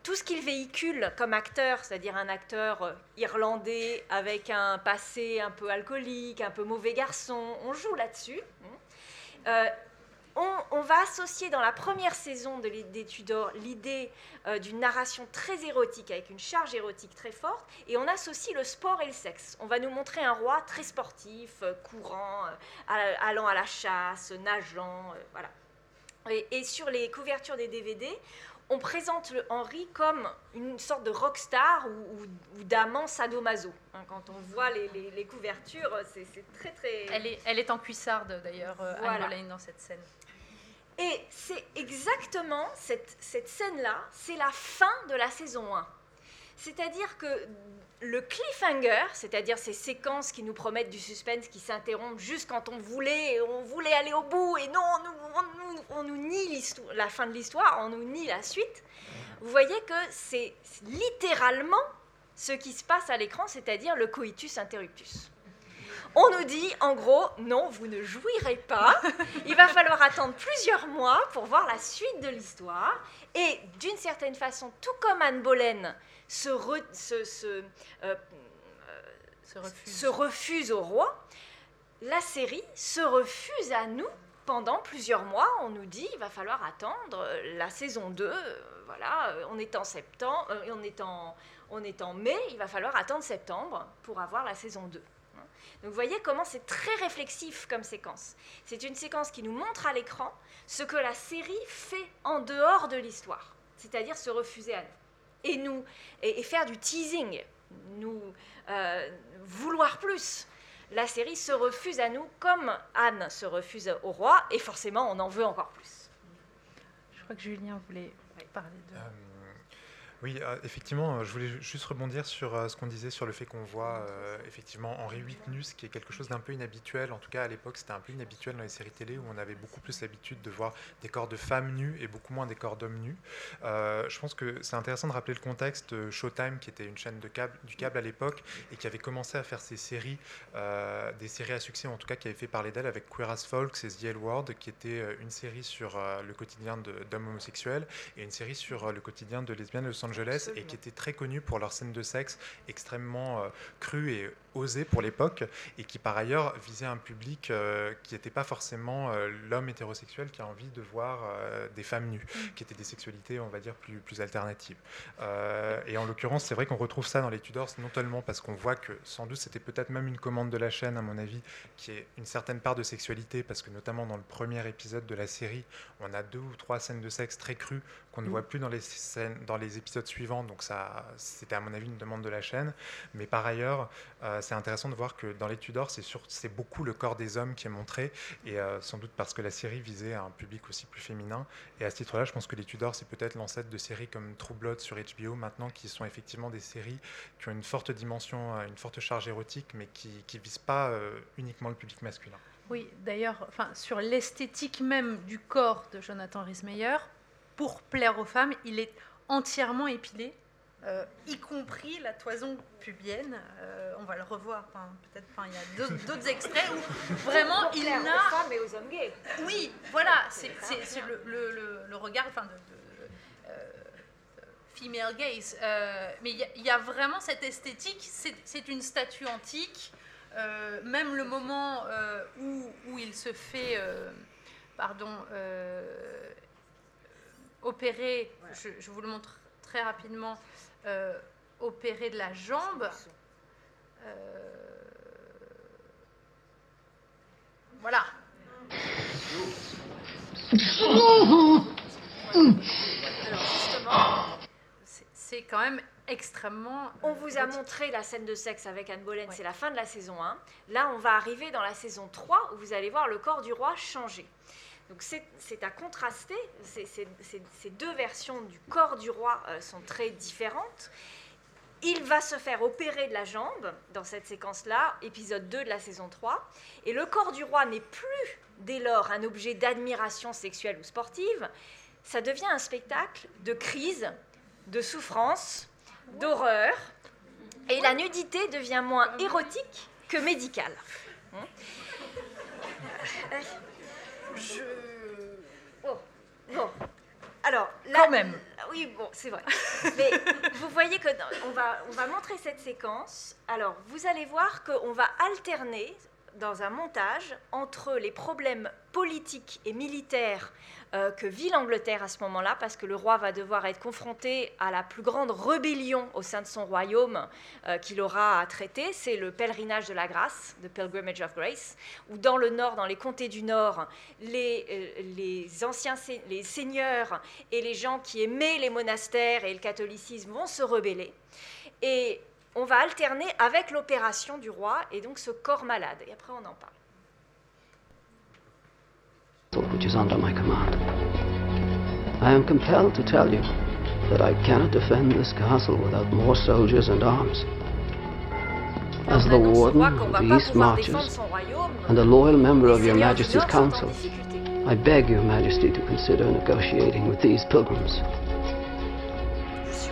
tout ce qu'il véhicule comme acteur, c'est-à-dire un acteur euh, irlandais avec un passé un peu alcoolique, un peu mauvais garçon, on joue là-dessus. Euh, on, va associer dans la première saison de des Tudors l'idée euh, d'une narration très érotique, avec une charge érotique très forte, et on associe le sport et le sexe. On va nous montrer un roi très sportif, euh, courant, euh, allant à la chasse, nageant, voilà. Et, sur les couvertures des DVD, on présente Henri comme une sorte de rockstar ou, ou, d'amant sadomaso. Hein, quand on voit les, couvertures, c'est très très... Elle est, elle est en cuissarde d'ailleurs, Anne dans cette scène. Et c'est exactement cette, cette scène-là, c'est la fin de la saison 1. C'est-à-dire que le cliffhanger, c'est-à-dire ces séquences qui nous promettent du suspense qui s'interrompent juste quand on voulait, on voulait aller au bout et non, on nous, on nous nie la fin de l'histoire, on nous nie la suite. Vous voyez que c'est littéralement ce qui se passe à l'écran, c'est-à-dire le coitus interruptus on nous dit en gros, non, vous ne jouirez pas. Il va falloir attendre plusieurs mois pour voir la suite de l'histoire. Et d'une certaine façon, tout comme Anne Boleyn se, euh, euh, se refuse au roi, la série se refuse à nous pendant plusieurs mois. On nous dit, il va falloir attendre la saison 2. Voilà, on est en septembre, euh, on est en, on est en mai, il va falloir attendre septembre pour avoir la saison 2. Donc vous voyez comment c'est très réflexif comme séquence. C'est une séquence qui nous montre à l'écran ce que la série fait en dehors de l'histoire, c'est-à-dire se refuser à nous. Et, nous, et, faire du teasing, nous euh, vouloir plus. La série se refuse à nous comme Anne se refuse au roi, et forcément on en veut encore plus. Je crois que Julien voulait parler de... Euh, oui, euh, effectivement, euh, je voulais juste rebondir sur euh, ce qu'on disait sur le fait qu'on voit effectivement Henri VIII nu, ce qui est quelque chose d'un peu inhabituel. En tout cas, à l'époque, c'était un peu inhabituel dans les séries télé où on avait beaucoup plus l'habitude de voir des corps de femmes nues et beaucoup moins des corps d'hommes nus. je pense que c'est intéressant de rappeler le contexte. Showtime, qui était une chaîne du câble à l'époque et qui avait commencé à faire ces séries, des séries à succès, en tout cas qui avait fait parler d'elle avec Queer as Folks et The L Word, qui était une série sur le quotidien d'hommes homosexuels et une série sur le quotidien de lesbiennes de Los et qui étaient très connus pour leur scène de sexe extrêmement euh, crue et osé pour l'époque et qui par ailleurs visait un public euh, qui n'était pas forcément euh, l'homme hétérosexuel qui a envie de voir euh, des femmes nues, mm. qui étaient des sexualités, on va dire, plus, plus alternatives. et en l'occurrence, c'est vrai qu'on retrouve ça dans les Tudors, non seulement parce qu'on voit que sans doute c'était peut-être même une commande de la chaîne, à mon avis, qui est une certaine part de sexualité, parce que notamment dans le premier épisode de la série, on a deux ou trois scènes de sexe très crues qu'on ne mm. voit plus dans les, scènes, dans les épisodes suivants, donc ça, c'était à mon avis une demande de la chaîne. Mais par ailleurs, c'est intéressant de voir que dans les Tudors, c'est beaucoup le corps des hommes qui est montré, et euh, sans doute parce que la série visait un public aussi plus féminin. Et à ce titre-là, je pense que les Tudors, c'est peut-être l'ancêtre de séries comme True Blood sur HBO maintenant, qui sont effectivement des séries qui ont une forte dimension, euh, une forte charge érotique, mais qui ne visent pas euh, uniquement le public masculin. Oui, d'ailleurs, sur l'esthétique même du corps de Jonathan Rhys-Meyer, pour plaire aux femmes, il est entièrement épilé. Euh, y compris la toison pubienne. Euh, on va le revoir, peut-être. il y a d'autres extraits où vraiment il n'a. Aux femmes et aux hommes gays. Oui, voilà, c'est le, regard, enfin, de, euh, female gaze. mais il y, a vraiment cette esthétique. C'est une statue antique. même le moment où, où, il se fait, pardon, opérer, je, je, vous le montre très rapidement, euh, opéré de la jambe. Euh, voilà. c'est quand même extrêmement. On vous a montré la scène de sexe avec Anne Boleyn, c'est la fin de la saison 1. Là, on va arriver dans la saison 3 où vous allez voir le corps du roi changer. Donc c'est à contraster, ces deux versions du corps du roi euh, sont très différentes. il va se faire opérer de la jambe dans cette séquence-là, épisode 2 de la saison 3, et le corps du roi n'est plus dès lors un objet d'admiration sexuelle ou sportive, ça devient un spectacle de crise, de souffrance, d'horreur, et la nudité devient moins érotique que médicale. Hein? Je... Oh, bon. Alors, là, Quand même. Oui, bon, c'est vrai. Mais vous voyez que on va, on va montrer cette séquence. Alors, vous allez voir qu'on va alterner dans un montage entre les problèmes politiques et militaires euh, que vit l'Angleterre à ce moment-là, parce que le roi va devoir être confronté à la plus grande rébellion au sein de son royaume euh, qu'il aura à traiter, c'est le pèlerinage de la grâce, the Pilgrimage of Grace, où dans le nord, dans les comtés du nord, les, euh, anciens les seigneurs et les gens qui aimaient les monastères et le catholicisme vont se rebeller. Et on va alterner avec l'opération du roi et donc ce corps malade. Et après, on en parle. I am compelled to tell you that I cannot defend this castle without more soldiers and arms. As the warden of the East Marches and a loyal member of your Majesty's Council, I beg your Majesty to consider negotiating with these pilgrims.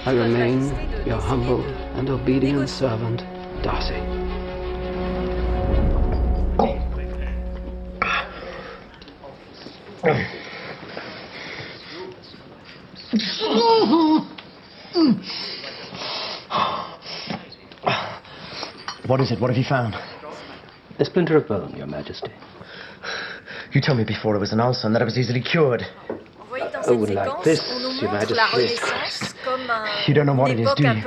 I remain your humble and obedient servant, Darcy. What is it? What have you found? A splinter of bone, Your Majesty. You told me before it was an ulcer and that it was easily cured. Oh, like this, Your Majesty. You don't know what it is, do you?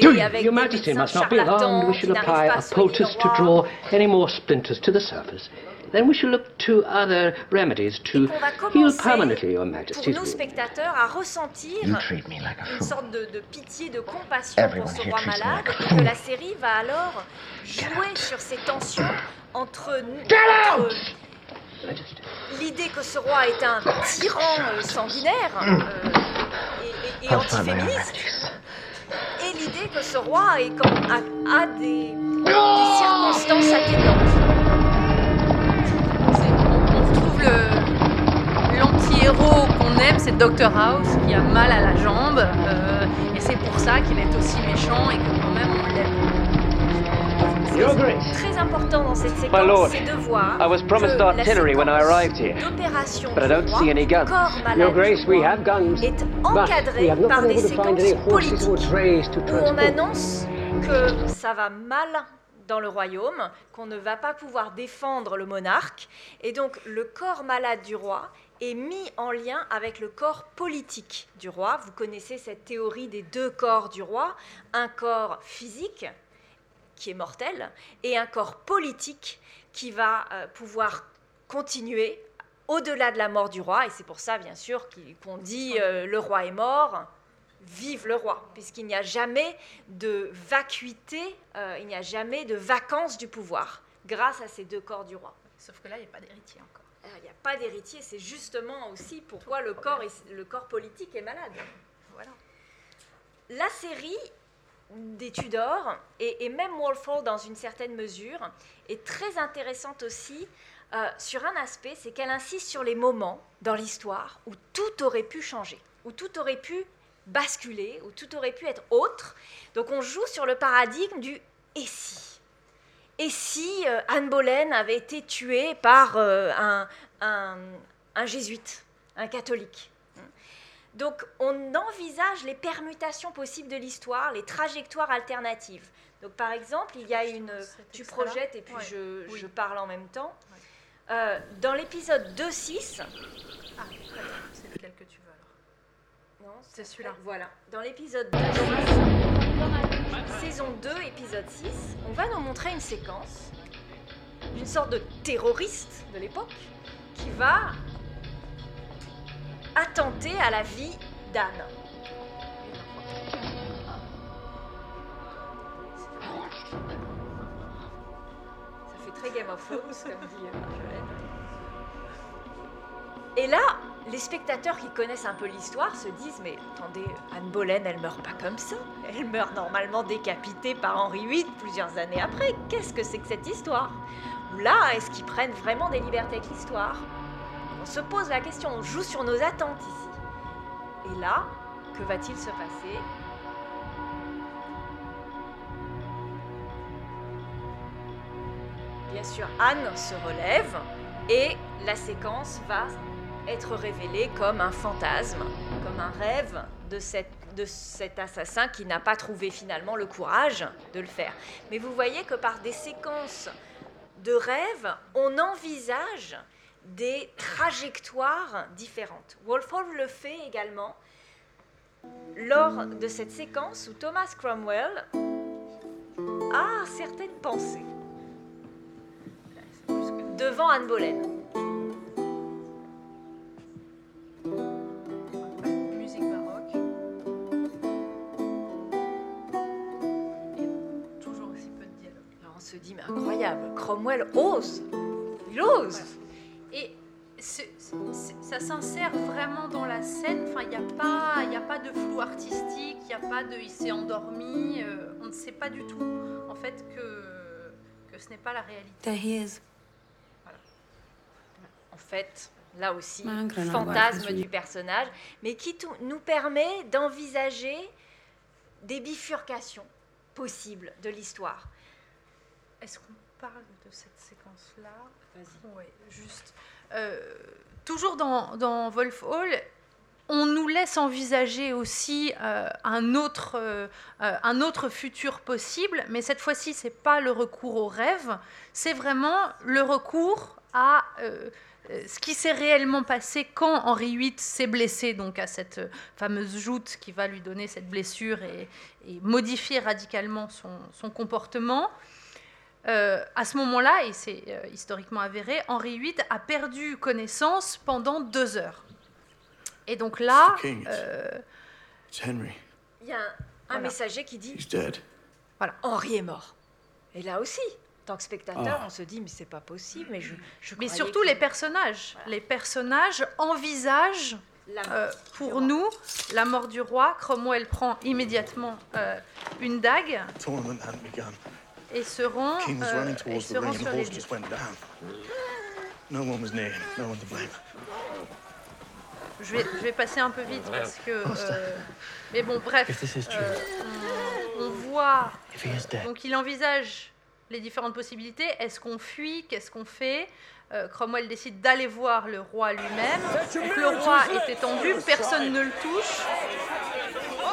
Do you? Your Majesty must not be alarmed. We shall apply a poultice to draw any more splinters to the surface. Then we shall look to other remedies to heal permanently Your Majesty's pour nos spectateurs à ressentir You treat me like a une fool. sorte de, de pitié, de compassion Everyone pour ce roi malade like a et fool. que la série va alors jouer sur ces tensions entre, entre l'idée que ce roi est un tyran euh, sanguinaire euh, et, antiféministe et l'idée que ce roi est comme, a, a des, des circonstances atténuantes. Le- l'anti-héros qu'on aime, c'est Dr House qui a mal à la jambe, euh, et c'est pour ça qu'il est aussi méchant et que quand même on l'aime. Très important dans cette séquence, c'est de voir I was promised artillery when I arrived here, but I du don't see any guns. corps malade Your Grace, we have guns, est but we encadré have not par des séquences politiques. où on annonce que ça va mal dans le royaume, qu'on ne va pas pouvoir défendre le monarque, et donc le corps malade du roi est mis en lien avec le corps politique du roi. Vous connaissez cette théorie des deux corps du roi, un corps physique qui est mortel et un corps politique qui va euh, pouvoir continuer au-delà de la mort du roi. Et c'est pour ça, bien sûr, qu'on dit euh, le roi est mort, vive le roi, puisqu'il n'y a jamais de vacuité, euh, il n'y a jamais de vacance du pouvoir grâce à ces deux corps du roi. Sauf que là, il n'y a pas d'héritier. Alors, Il n'y a pas d'héritier, c'est justement aussi pourquoi le corps, le corps politique est malade. Voilà. La série des Tudors, et, et même Walpole dans une certaine mesure, est très intéressante aussi euh, sur un aspect, c'est qu'elle insiste sur les moments dans l'histoire où tout aurait pu changer, où tout aurait pu basculer, où tout aurait pu être autre. Donc on joue sur le paradigme du et si? Et si euh, Anne Boleyn avait été tuée par euh, un, un- un jésuite, un catholique donc on envisage les permutations possibles de l'histoire, les trajectoires alternatives. Donc par exemple, il y a une... Tu projettes et puis Ouais. je, Oui. je parle en même temps. Euh, dans l'épisode 2.6... Ah, c'est lequel que tu veux alors? Non, C'est celui-là. Voilà. Dans l'épisode 2, saison 2, épisode 6, on va nous montrer une séquence d'une sorte de terroriste de l'époque qui va attenter à la vie d'Anne. Ça fait très Game of Thrones, comme dit euh, Marjolaine. Et là, les spectateurs qui connaissent un peu l'histoire se disent mais attendez, Anne Boleyn, elle meurt pas comme ça. Elle meurt normalement décapitée par Henri VIII plusieurs années après. Qu'est-ce que c'est que cette histoire? Là, est-ce qu'ils prennent vraiment des libertés avec l'histoire? On se pose la question, on joue sur nos attentes ici. Et là, que va-t-il se passer? Bien sûr, Anne se relève et la séquence va être révélée comme un fantasme, comme un rêve de, cet assassin qui n'a pas trouvé finalement le courage de le faire. Mais vous voyez que par des séquences de rêves, on envisage des trajectoires différentes. Wolford le fait également lors de cette séquence où Thomas Cromwell a certaines pensées devant Anne Boleyn. Se dit, mais incroyable, Cromwell ose. Il ose. Et ça s'insère vraiment dans la scène. Enfin, il n'y a, pas, a pas de flou artistique, il n'y a pas de il s'est endormi. Euh, on ne sait pas du tout, en fait, que, que ce n'est pas la réalité en fait, là aussi, fantasme du personnage, mais qui nous permet d'envisager des bifurcations possibles de l'histoire. Est-ce qu'on parle de cette séquence-là Vas-y. Juste. Euh, toujours dans, dans Wolf Hall, on nous laisse envisager aussi euh, un, autre, euh, un autre futur possible, mais cette fois-ci, ce n'est pas le recours au rêve, c'est vraiment le recours à ce qui s'est réellement passé quand Henri VIII s'est blessé donc à cette fameuse joute qui va lui donner cette blessure et, modifier radicalement son, comportement. Euh, à ce moment-là, et c'est euh, historiquement avéré, Henri VIII a perdu connaissance pendant deux heures. Et donc là, il y a un, messager qui dit voilà. Henri est mort. Et là aussi, tant que spectateur, ah. on se dit mais c'est pas possible. Mais, je, mais surtout les personnages. Les personnages envisagent euh, pour nous la mort du roi. Cromwell prend immédiatement euh, une dague et se rend, euh. Je vais, je vais passer un peu vite parce que. Euh, mais bon, bref. on, on voit. Donc il envisage les différentes possibilités. Est-ce qu'on fuit? Qu'est-ce qu'on fait? Euh, Cromwell décide d'aller voir le roi lui-même. le roi est étendu, personne ne le touche.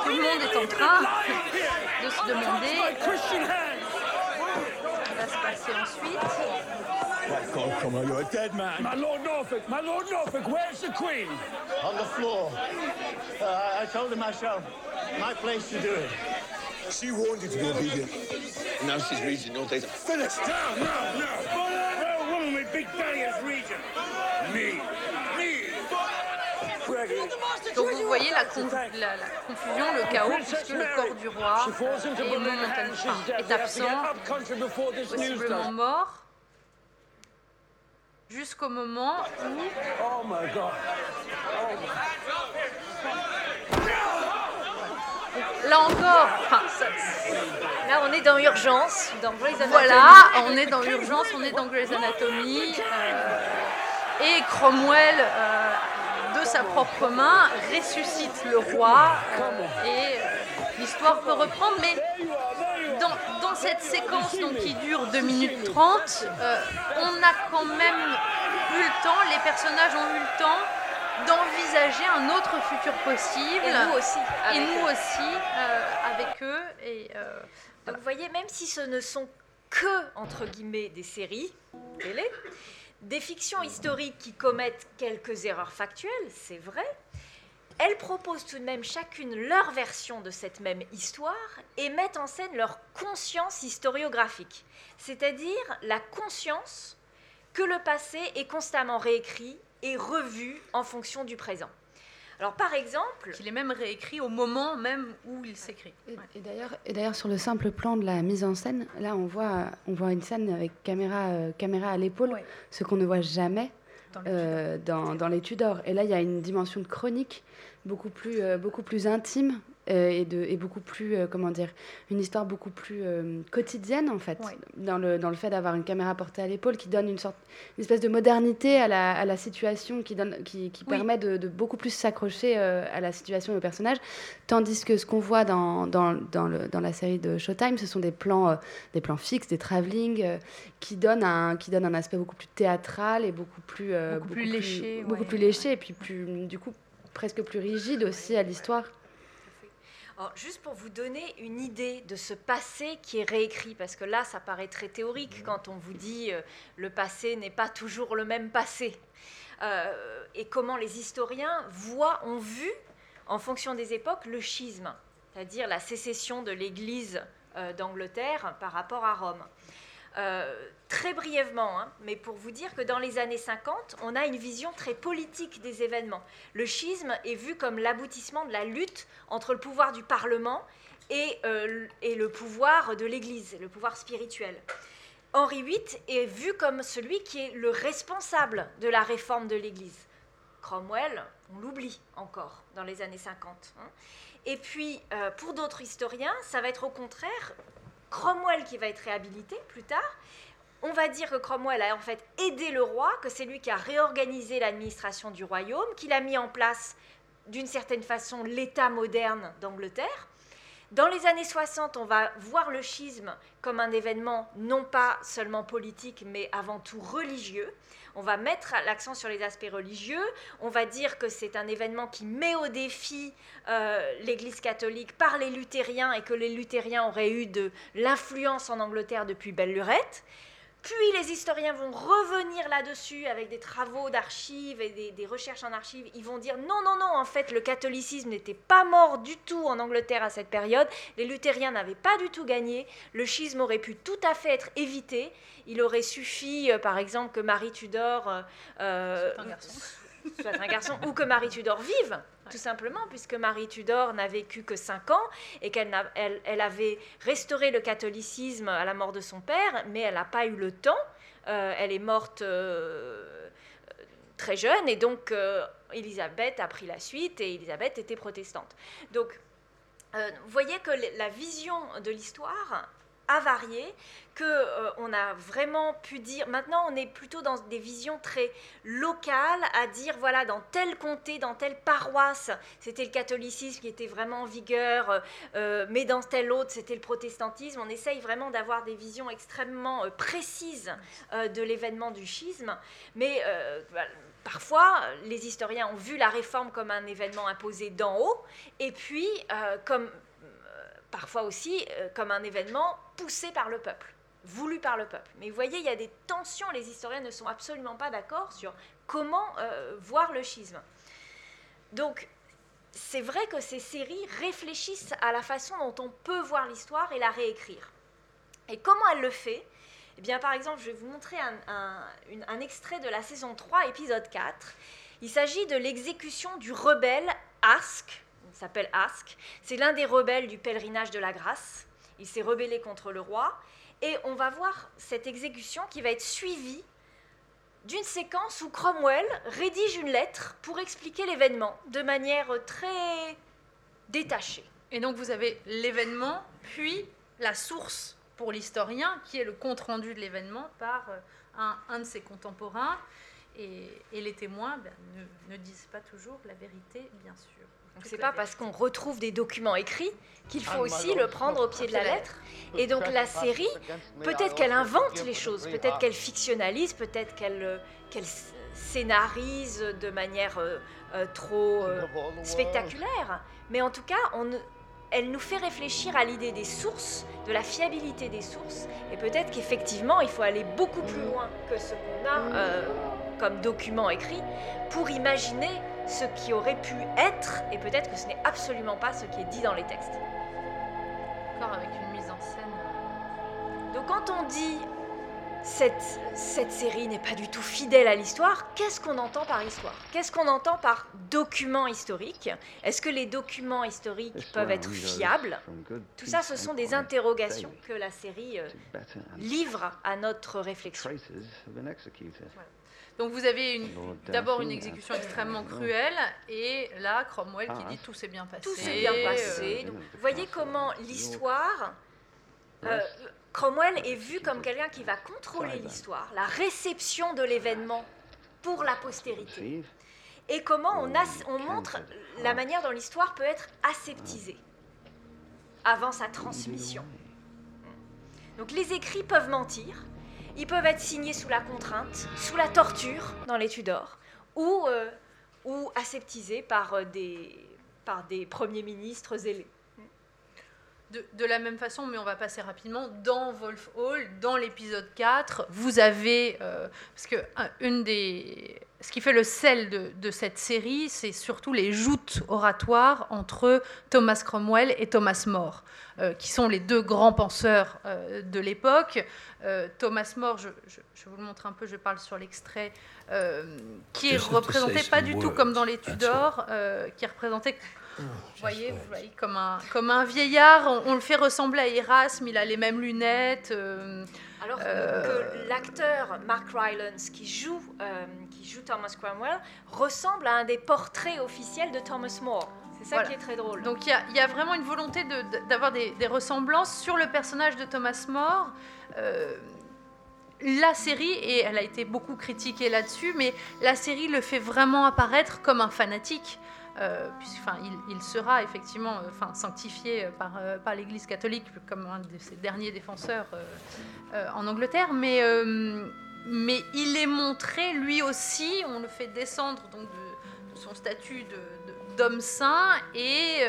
Tout le monde est en train de se demander va se passer ensuite. Cromwell, you're a dead man. My Lord Norfolk, my Lord Norfolk, where's the Queen? On the floor. Uh, I told her myself, my place to do it. She warned you to be obedient. Now she's regent, no days. Finish! No, no, now! No woman with big belly Donc vous voyez la, con la, la, confusion, le chaos, puisque le corps du roi est momentanément enfin, est absent, possiblement mort, jusqu'au moment où... Oh my God. Là encore, là on est dans urgence, dans Grey's Anatomy. Voilà, on est dans urgence, on est dans Grey's Anatomy. Euh, et Cromwell, euh, de sa propre main, ressuscite le roi euh, et l'histoire peut reprendre. Mais dans, dans, cette séquence donc, qui dure 2 minutes 30, on a quand même eu le temps, les personnages ont eu le temps d'envisager un autre futur possible. Et nous aussi. Et nous aussi, euh, avec eux. Et, euh, Donc vous voyez, même si ce ne sont que, entre guillemets, des séries télé, des fictions historiques qui commettent quelques erreurs factuelles, c'est vrai, elles proposent tout de même chacune leur version de cette même histoire et mettent en scène leur conscience historiographique, c'est-à-dire la conscience que le passé est constamment réécrit et revu en fonction du présent. Alors par exemple... Qu'il est même réécrit au moment même où il s'écrit. Et, d'ailleurs, et d'ailleurs, sur le simple plan de la mise en scène, là on voit, on voit une scène avec caméra, euh, caméra à l'épaule, ce qu'on ne voit jamais dans, dans, les Tudors. Et là, il y a une dimension de chronique beaucoup plus, beaucoup plus intime euh, et, de, et beaucoup plus, euh, comment dire, une histoire beaucoup plus euh, quotidienne en fait, dans, le, dans le fait d'avoir une caméra portée à l'épaule qui donne une sorte, une espèce de modernité à la, à la situation, qui, donne, qui, qui permet de, de, beaucoup plus s'accrocher à la situation et au personnage, tandis que ce qu'on voit dans, dans, dans, le, dans, la série de Showtime, ce sont des plans, des plans fixes, des travelling, qui, donnent un, qui donnent un aspect beaucoup plus théâtral et beaucoup plus, beaucoup, plus, léché, beaucoup plus léché, et puis plus, du coup presque plus rigide aussi à l'histoire juste pour vous donner une idée de ce passé qui est réécrit, parce que là, ça paraît très théorique quand on vous dit euh, le passé n'est pas toujours le même passé. Euh, et comment les historiens voient, ont vu, en fonction des époques, le schisme, c'est-à-dire la sécession de l'Église euh, d'Angleterre par rapport à Rome. Très brièvement, hein, mais pour vous dire que dans les années 50, on a une vision très politique des événements. Le schisme est vu comme l'aboutissement de la lutte entre le pouvoir du Parlement et, euh, et le pouvoir de l'Église, le pouvoir spirituel. Henri VIII est vu comme celui qui est le responsable de la réforme de l'Église. Cromwell, on l'oublie encore dans les années 50. Hein. Et puis, euh, pour d'autres historiens, ça va être au contraire Cromwell qui va être réhabilité plus tard. On va dire que Cromwell a en fait aidé le roi, que c'est lui qui a réorganisé l'administration du royaume, qu'il a mis en place d'une certaine façon l'État moderne d'Angleterre. Dans les années 60, on va voir le schisme comme un événement non pas seulement politique, mais avant tout religieux. On va mettre l'accent sur les aspects religieux. On va dire que c'est un événement qui met au défi euh, l'Église catholique par les luthériens et que les luthériens auraient eu de l'influence en Angleterre depuis belle lurette. Puis les historiens vont revenir là-dessus avec des travaux d'archives et des, recherches en archives. Ils vont dire non, non, non, en fait, le catholicisme n'était pas mort du tout en Angleterre à cette période. Les luthériens n'avaient pas du tout gagné. Le schisme aurait pu tout à fait être évité. Il aurait suffi, euh, par exemple, que Marie Tudor euh, euh, soit un garçon ou que Marie Tudor vive tout simplement, puisque Marie Tudor n'a vécu que 5 ans et qu'elle elle, avait restauré le catholicisme à la mort de son père, mais elle n'a pas eu le temps. Euh, elle est morte euh, très jeune et donc euh, a pris la suite et Élisabeth était protestante. Donc, vous voyez que la vision de l'histoire a varié, que euh, on a vraiment pu dire. Maintenant, on est plutôt dans des visions très locales, à dire voilà, dans tel comté, dans telle paroisse, c'était le catholicisme qui était vraiment en vigueur, euh, euh, mais dans telle autre, c'était le protestantisme. On essaye vraiment d'avoir des visions extrêmement précises de l'événement du schisme, mais Parfois, les historiens ont vu la réforme comme un événement imposé d'en haut, et puis comme parfois aussi euh, comme un événement poussé par le peuple, voulu par le peuple. Mais vous voyez, il y a des tensions, les historiens ne sont absolument pas d'accord sur comment euh, voir le schisme. Donc, c'est vrai que ces séries réfléchissent à la façon dont on peut voir l'histoire et la réécrire. Et comment elle le fait? Eh bien, par exemple, je vais vous montrer un, un extrait de la saison 3, épisode 4. Il s'agit de l'exécution du rebelle Ask, s'appelle Ask. C'est l'un des rebelles du pèlerinage de la grâce. Il s'est rebellé contre le roi. Et on va voir cette exécution qui va être suivie d'une séquence où Cromwell rédige une lettre pour expliquer l'événement de manière très détachée. Et donc vous avez l'événement, puis la source pour l'historien, qui est le compte-rendu de l'événement par euh, un, de ses contemporains. Et, les témoins ben, ne disent pas toujours la vérité, bien sûr. Donc c'est pas parce qu'on retrouve des documents écrits qu'il faut aussi le prendre au pied de la lettre. Et donc la série, peut-être qu'elle invente les choses, peut-être qu'elle fictionnalise, peut-être qu'elle euh, scénarise de manière euh, euh, trop spectaculaire. Mais en tout cas, on, elle nous fait réfléchir à l'idée des sources, de la fiabilité des sources, et peut-être qu'effectivement, il faut aller beaucoup plus loin que ce qu'on a comme document écrit pour imaginer ce qui aurait pu être, et peut-être que ce n'est absolument pas ce qui est dit dans les textes. Encore avec une mise en scène. Euh, Donc quand on dit cette, cette série n'est pas du tout fidèle à l'histoire, qu'est-ce qu'on entend par histoire? Qu'est-ce qu'on entend par document historique Est-ce que les documents historiques peuvent être fiables? Tout ça, ce sont des interrogations que la série euh, livre à notre réflexion. Donc vous avez d'abord une exécution extrêmement cruelle, et là, Cromwell qui dit tout s'est bien passé. Tout s'est bien passé. vous voyez comment l'histoire... Cromwell est vu comme quelqu'un qui va contrôler l'histoire, la réception de l'événement pour la postérité. Et comment on, on montre la manière dont l'histoire peut être aseptisée avant sa transmission. Donc les écrits peuvent mentir, ils peuvent être signés sous la contrainte, sous la torture dans les Tudors, ou, euh, ou aseptisés par, euh, des, par des premiers ministres zélés. De, la même façon, mais on va passer rapidement, dans Wolf Hall, dans l'épisode 4, vous avez, euh, parce que une des, ce qui fait le sel de, cette série, c'est surtout les joutes oratoires entre Thomas Cromwell et Thomas More, euh, qui sont les deux grands penseurs euh, de l'époque. Thomas More, je, vous le montre un peu, je parle sur l'extrait, qui est représenté pas du tout comme dans les Tudors, qui est représenté vous voyez, vous voyez comme, un, comme un vieillard, on, le fait ressembler à Erasme, il a les mêmes lunettes. Euh, Alors euh, que l'acteur Mark Rylance, qui joue, euh, qui joue Thomas Cromwell, ressemble à un des portraits officiels de Thomas More. C'est ça qui est très drôle. Donc il y, y, a vraiment une volonté d'avoir des, des, ressemblances sur le personnage de Thomas More. la série, et elle a été beaucoup critiquée là-dessus, mais la série le fait vraiment apparaître comme un fanatique. Euh, il, sera effectivement euh, enfin, sanctifié par, euh, par l'Église catholique comme un de ses derniers défenseurs en Angleterre, mais, mais il est montré lui aussi, on le fait descendre donc, de, son statut d'homme saint et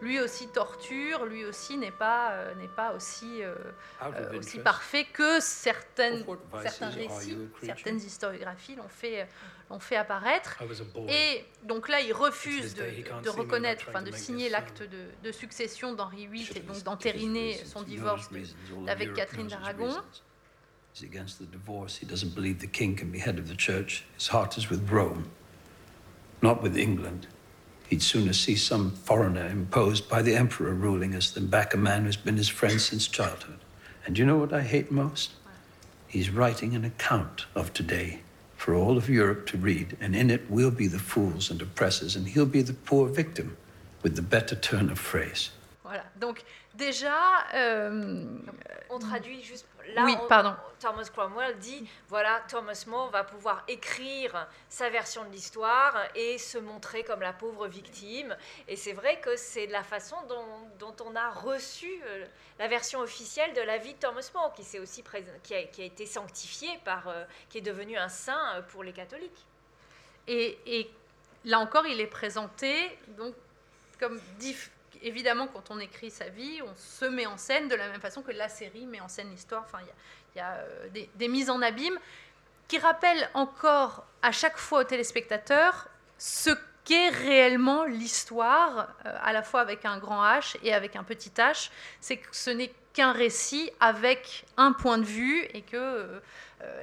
lui aussi torture, lui aussi n'est pas, n'est pas aussi, aussi parfait que certaines, certains récits, certaines historiographies l'ont fait, ont fait apparaître. Et donc là, il refuse de, de reconnaître, enfin de signer l'acte de, de, succession d'Henri VIII et donc d'entériner son divorce avec Catherine d'Aragon. He's against the divorce. He doesn't believe the king can be head of the church. His heart is with Rome, not with England. He'd sooner see some foreigner imposed by the emperor ruling us than back a man who's been his friend since childhood. And you know what I hate most? He's writing an account of today for all of Europe to read, and in it we'll be the fools and oppressors, and he'll be the poor victim, with the better turn of phrase. Voilà. Donc déjà, euh, on traduit juste Là, oui, pardon. Thomas Cromwell dit voilà, Thomas More va pouvoir écrire sa version de l'histoire et se montrer comme la pauvre victime. Et c'est vrai que c'est la façon dont, on a reçu euh, la version officielle de la vie de Thomas More, qui, aussi qui, a, qui a, été sanctifié par, euh, qui est devenu un saint euh, pour les catholiques. Et, et là encore, il est présenté donc comme évidemment, quand on écrit sa vie, on se met en scène de la même façon que la série met en scène l'histoire. Enfin, il y a, euh, des, mises en abîme qui rappellent encore à chaque fois aux téléspectateurs ce qu'est réellement l'histoire, euh, à la fois avec un grand H et avec un petit H. C'est que ce n'est qu'un récit avec un point de vue et que euh,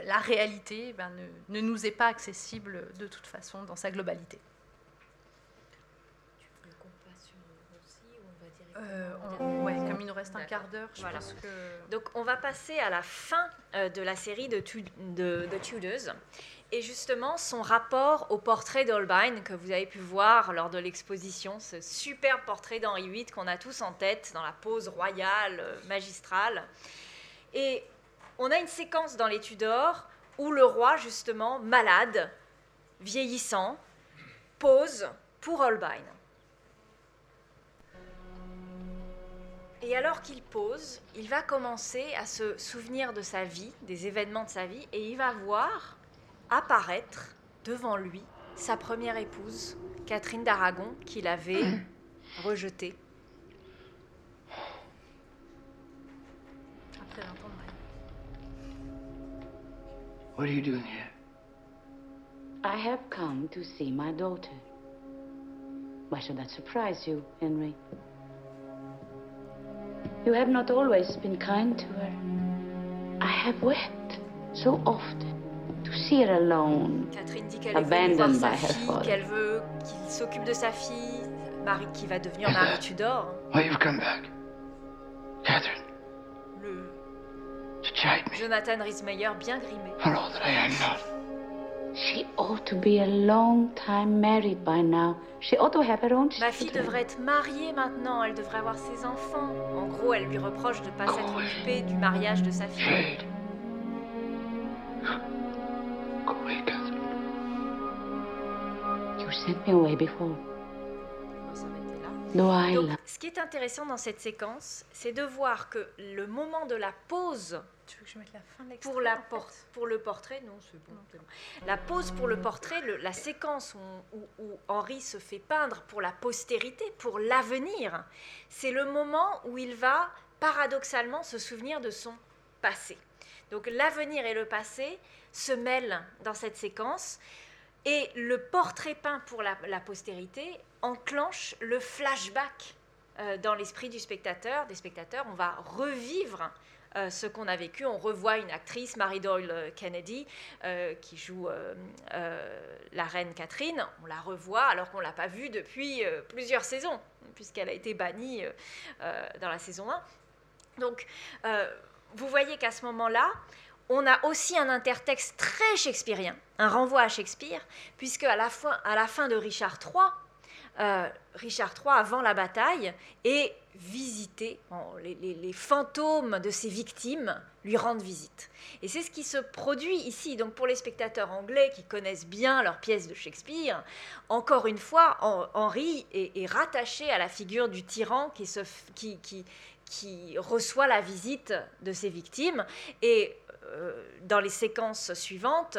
la réalité ben, ne nous est pas accessible de toute façon dans sa globalité. Euh, comme il nous reste un quart d'heure, je pense que... Donc on va passer à la fin euh, de la série de, de, de, Tudors. Et justement, son rapport au portrait d'Holbein que vous avez pu voir lors de l'exposition, ce superbe portrait d'Henri VIII qu'on a tous en tête dans la pose royale, euh, magistrale. Et on a une séquence dans les Tudors où le roi, justement, malade, vieillissant, pose pour Holbein. Et alors qu'il pose, il va commencer à se souvenir de sa vie, des événements de sa vie, et il va voir apparaître devant lui sa première épouse, Catherine d'Aragon, qu'il avait rejetée. What are you doing here? I have come to see my daughter. Why should that surprise you, Henry? You have not always been kind to her. I have wept so often to see her alone, Catherine dit qu'elle veut voir sa fille, qu'elle veut qu'il s'occupe de sa fille, Marie qui va devenir Marie Tudor. Why you've come back, Catherine? Le to chide me. Jonathan Rhys-Meyer bien grimé. For all that I am not. She ought to be a long time married by now. She ought to have her own Ma fille devrait être mariée maintenant, elle devrait avoir ses enfants. En gros, elle lui reproche de ne pas s'être occupée du mariage de sa fille. Catherine. You sent me away before. Donc, ce qui est intéressant dans cette séquence, c'est de voir que le moment de la pause tu veux que je mette la fin de pour, la pour le portrait, non, c'est bon, La pause pour le portrait, la séquence où, où, Henri se fait peindre pour la postérité, pour l'avenir, c'est le moment où il va paradoxalement se souvenir de son passé. Donc l'avenir et le passé se mêlent dans cette séquence. Et le portrait peint pour la, postérité enclenche le flashback euh, dans l'esprit du spectateur, des spectateurs. On va revivre euh, ce qu'on a vécu. On revoit une actrice, Mary Doyle euh, Kennedy, qui joue la reine Catherine. On la revoit alors qu'on ne l'a pas vue depuis plusieurs saisons, puisqu'elle a été bannie dans la saison 1. Donc, vous voyez qu'à ce moment-là, on a aussi un intertexte très shakespearien, un renvoi à Shakespeare, puisque à la fin, de Richard III, euh, Richard III, avant la bataille, est visité, les, fantômes de ses victimes lui rendent visite. Et c'est ce qui se produit ici. Donc pour les spectateurs anglais qui connaissent bien leurs pièces de Shakespeare, encore une fois, Henri est, rattaché à la figure du tyran qui, qui reçoit la visite de ses victimes. Et euh, dans les séquences suivantes,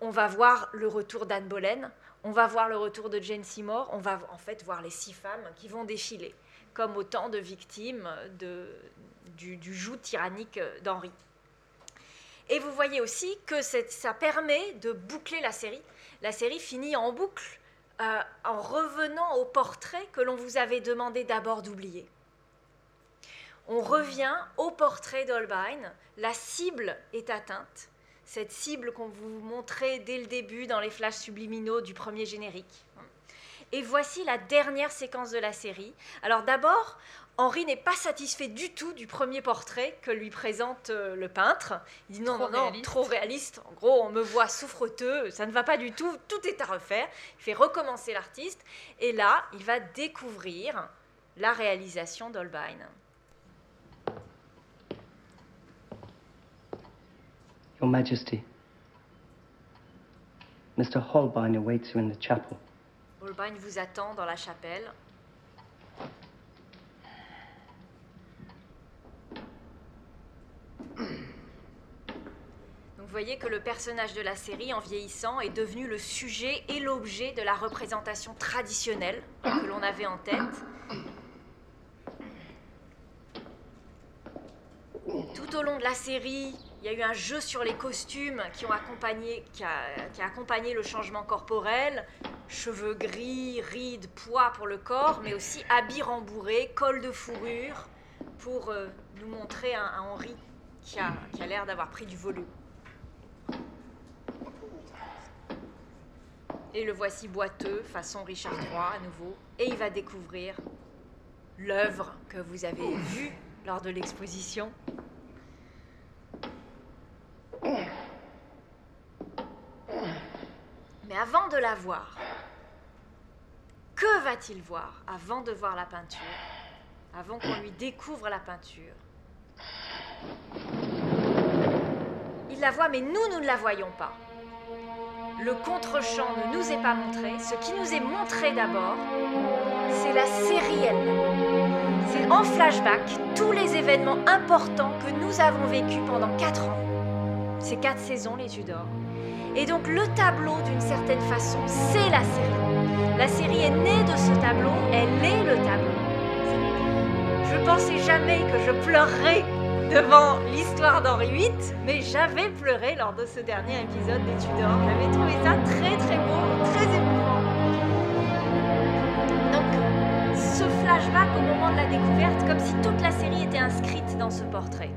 on va voir le retour d'Anne Boleyn, on va voir le retour de Jane Seymour, on va en fait voir les six femmes qui vont défiler comme autant de victimes du, joug tyrannique d'Henri. Et vous voyez aussi que ça permet de boucler la série. La série finit en boucle euh, en revenant au portrait que l'on vous avait demandé d'abord d'oublier on revient au portrait d'Holbein. La cible est atteinte. Cette cible qu'on vous montrait dès le début dans les flashs subliminaux du premier générique. Et voici la dernière séquence de la série. Alors d'abord, Henri n'est pas satisfait du tout du premier portrait que lui présente euh, le peintre. Il dit non, non, non, trop réaliste. En gros, on me voit souffreteux, ça ne va pas du tout, tout est à refaire. Il fait recommencer l'artiste. Et là, il va découvrir la réalisation d'Holbein. Your Majesty, Mr. Holbein awaits you in the chapel. Holbein vous attend dans la chapelle. vous voyez que le personnage de la série, en vieillissant, est devenu le sujet et l'objet de la représentation traditionnelle que l'on avait en tête. Tout au long de la série, y a eu un jeu sur les costumes qui, ont accompagné, qui, a, accompagné le changement corporel. Cheveux gris, rides, poids pour le corps, mais aussi habits rembourrés, col de fourrure, pour euh, nous montrer un, Henri qui a, qui a l'air d'avoir pris du volume. Et le voici boiteux, façon Richard III à nouveau, et il va découvrir l'œuvre que vous avez vue lors de l'exposition. Mais avant de la voir, que va-t-il voir avant de voir la peinture Avant qu'on lui découvre la peinture? Il la voit, mais nous, nous ne la voyons pas. Le contre-champ ne nous est pas montré. Ce qui nous est montré d'abord, c'est la série elle-même. C'est en flashback tous les événements importants que nous avons vécus pendant quatre ans. Ces quatre saisons, les Tudors. Et donc le tableau, d'une certaine façon, c'est la série. La série est née de ce tableau, elle est le tableau. Je pensais jamais que je pleurerais devant l'histoire d'Henri VIII, mais j'avais pleuré lors de ce dernier épisode des Tudors. J'avais trouvé ça très très beau, très émouvant. Donc ce flashback au moment de la découverte, comme si toute la série était inscrite dans ce portrait.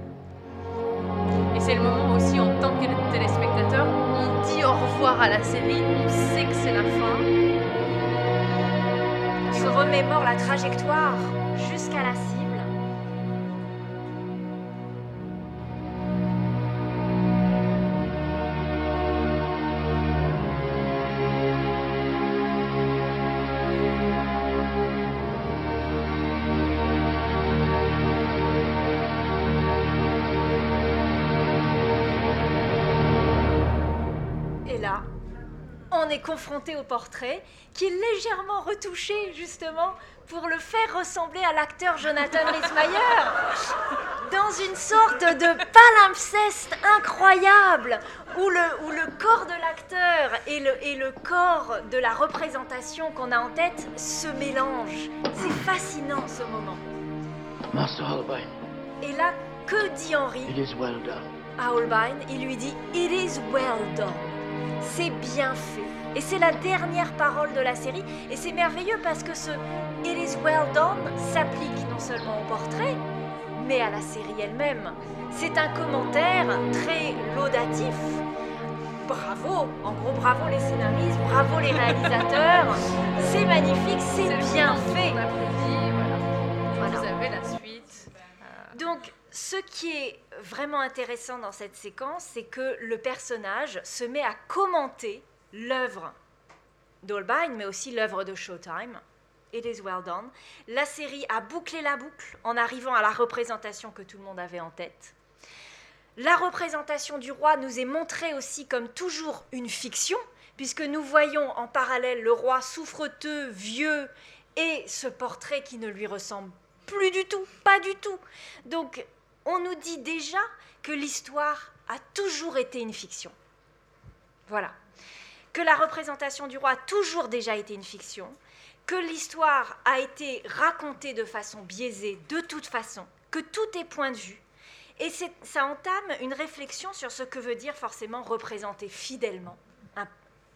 C'est le moment aussi, en tant que téléspectateur, on dit au revoir à la série, on sait que c'est la fin. On se remémore la trajectoire jusqu'à la cible. Est confronté au portrait, qui est légèrement retouché justement pour le faire ressembler à l'acteur Jonathan Rhys-Meyer, dans une sorte de palimpseste incroyable, où le, où le corps de l'acteur et le, et le corps de la représentation qu'on a en tête se mélangent. C'est fascinant ce moment. Master Holbein. Et là, que dit Henri? It is well done. à Holbein Il lui dit It is well done. C'est bien fait. Et c'est la dernière parole de la série. Et c'est merveilleux parce que ce It is well done s'applique non seulement au portrait, mais à la série elle-même. C'est un commentaire très laudatif. Bravo, en gros, bravo les scénaristes, bravo les réalisateurs. C'est magnifique, c'est bien fait. Voilà. Vous avez la suite. Donc, ce qui est vraiment intéressant dans cette séquence, c'est que le personnage se met à commenter l'œuvre d'Holbein, mais aussi l'œuvre de Showtime. It is well done. La série a bouclé la boucle en arrivant à la représentation que tout le monde avait en tête. La représentation du roi nous est montrée aussi comme toujours une fiction, puisque nous voyons en parallèle le roi souffreteux, vieux, et ce portrait qui ne lui ressemble plus du tout, pas du tout. Donc, on nous dit déjà que l'histoire a toujours été une fiction. Voilà. Que la représentation du roi a toujours déjà été une fiction, que l'histoire a été racontée de façon biaisée de toute façon, que tout est point de vue. Et ça entame une réflexion sur ce que veut dire forcément représenter fidèlement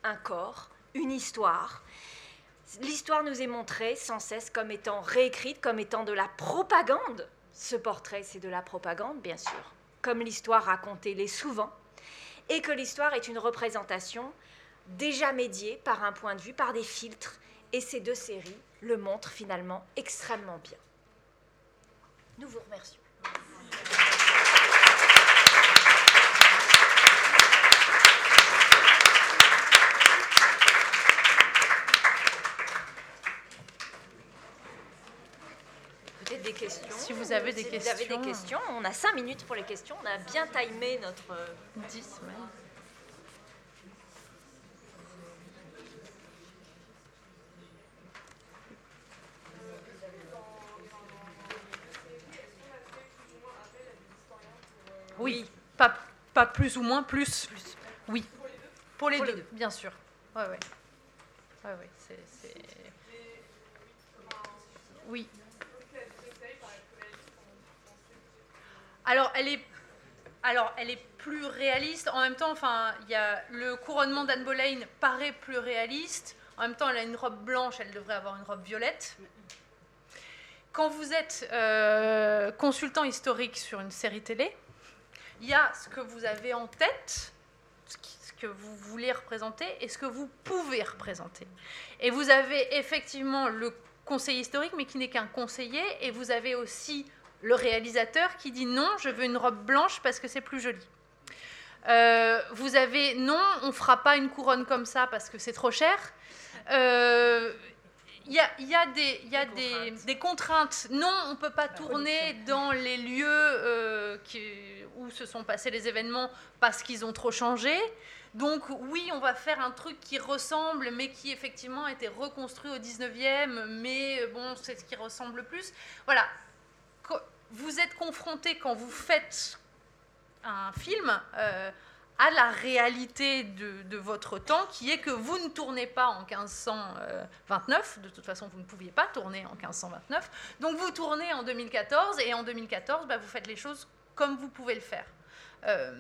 un, corps, une histoire. L'histoire nous est montrée sans cesse comme étant réécrite, comme étant de la propagande. Ce portrait, c'est de la propagande, bien sûr, comme l'histoire racontée l'est souvent, et que l'histoire est une représentation déjà médiée par un point de vue, par des filtres, et ces deux séries le montrent finalement extrêmement bien. Nous vous remercions. Peut-être des questions. Si vous avez des si questions. Vous avez des questions. On a cinq minutes pour les questions. On a bien timé notre 10 même. Oui, pas, plus ou moins, plus. Oui, pour les, Pour les deux, deux. bien sûr. Ouais, ouais. Ouais, ouais, c'est, c'est- Oui. Alors, elle est, alors, elle est plus réaliste. En même temps, enfin, il y a le couronnement d'Anne Boleyn paraît plus réaliste. En même temps, elle a une robe blanche, elle devrait avoir une robe violette. Quand vous êtes euh, consultant historique sur une série télé, il y a ce que vous avez en tête, ce, que vous voulez représenter et ce que vous pouvez représenter. Et vous avez effectivement le conseiller historique, mais qui n'est qu'un conseiller, et vous avez aussi le réalisateur qui dit non, je veux une robe blanche parce que c'est plus joli. Euh, vous avez non, on fera pas une couronne comme ça parce que c'est trop cher. Euh, Il y a, il y a des, il y a des, des contraintes. Non, on ne peut pas tourner dans les lieux euh, qui- où se sont passés les événements parce qu'ils ont trop changé. Donc oui, on va faire un truc qui ressemble, mais qui effectivement a été reconstruit au 19e, mais euh, bon, c'est ce qui ressemble le plus. Voilà. Vous êtes confronté quand vous faites un film euh, à la réalité de, votre temps, qui est que vous ne tournez pas en 1529, de toute façon vous ne pouviez pas tourner en 1529, donc vous tournez en 2014, et en 2014, bah, vous faites les choses comme vous pouvez le faire. Euh,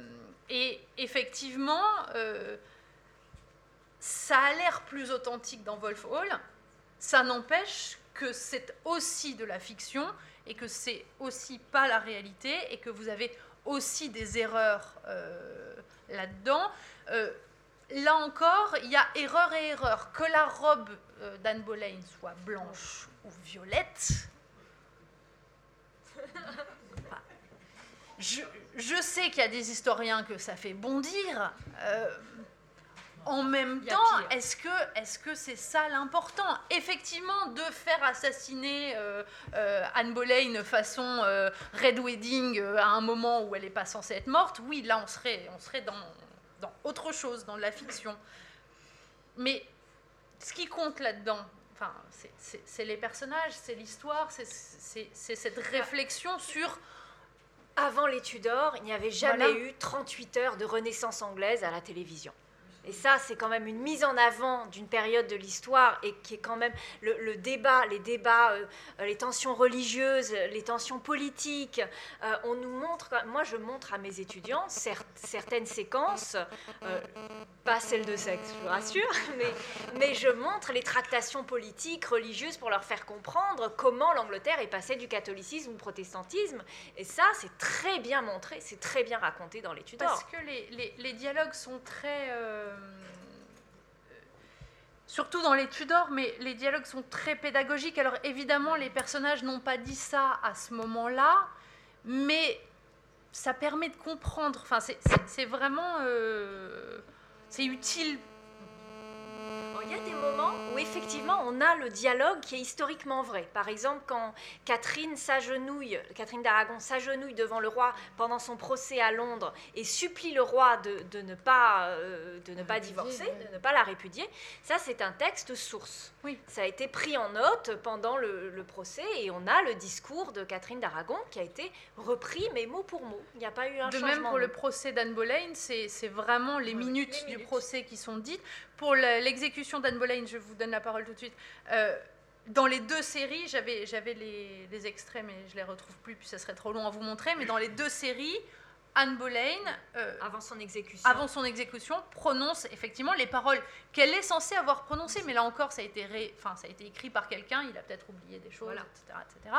et effectivement, euh, ça a l'air plus authentique dans Wolf Hall, ça n'empêche que c'est aussi de la fiction et que c'est aussi pas la réalité et que vous avez aussi des erreurs euh, là-dedans. Euh, là encore, il y a erreur et erreur. Que la robe euh, d'Anne Boleyn soit blanche ou violette, je sais qu'il y a des historiens que ça fait bondir. euh, en même temps, est-ce que est-ce que c'est ça l'important? Effectivement, de faire assassiner euh, euh, Anne Boleyn façon euh, Red Wedding à un moment où elle n'est pas censée être morte, oui, là on serait on serait dans dans autre chose, dans de la fiction. mais ce qui compte là-dedans, enfin, c'est les personnages, c'est l'histoire, c'est cette réflexion sur avant les Tudors, il n'y avait jamais eu 38 heures de renaissance anglaise à la télévision. Et ça, c'est quand même une mise en avant d'une période de l'histoire et qui est quand même le, débat, les débats, euh, euh, les tensions religieuses, les tensions politiques. Euh, on nous montre, moi je montre à mes étudiants certaines séquences, pas celles de sexe, je vous rassure, mais, je montre les tractations politiques, religieuses pour leur faire comprendre comment l'Angleterre est passée du catholicisme au protestantisme. Et ça, c'est très bien montré, c'est très bien raconté dans les Tudors. Parce que les, dialogues sont très euh, surtout dans les Tudors, mais les dialogues sont très pédagogiques. Alors évidemment, les personnages n'ont pas dit ça à ce moment-là, mais ça permet de comprendre. Enfin, c'est vraiment, euh, c'est utile il y a des moments où effectivement on a le dialogue qui est historiquement vrai. Par exemple, quand Catherine s'agenouille, Catherine d'Aragon s'agenouille devant le roi pendant son procès à Londres et supplie le roi de, ne, pas, euh, de ne pas divorcer, de ne pas la répudier, ça c'est un texte source. Oui. Ça a été pris en note pendant le, procès et on a le discours de Catherine d'Aragon qui a été repris mais mot pour mot. Il n'y a pas eu un de changement. De même pour le procès d'Anne Boleyn, c'est vraiment les, minutes du procès qui sont dites. Pour l'exécution d'Anne Boleyn, je vous donne la parole tout de suite. Euh, dans les deux séries, j'avais les, extraits, mais je les retrouve plus, puis ça serait trop long à vous montrer. Mais dans les deux séries, Anne Boleyn, euh, avant son exécution, avant son exécution, prononce effectivement les paroles qu'elle est censée avoir prononcées. Mais là encore, ça a été, enfin, ça a été écrit par quelqu'un. Il a peut-être oublié des choses, etc., etc.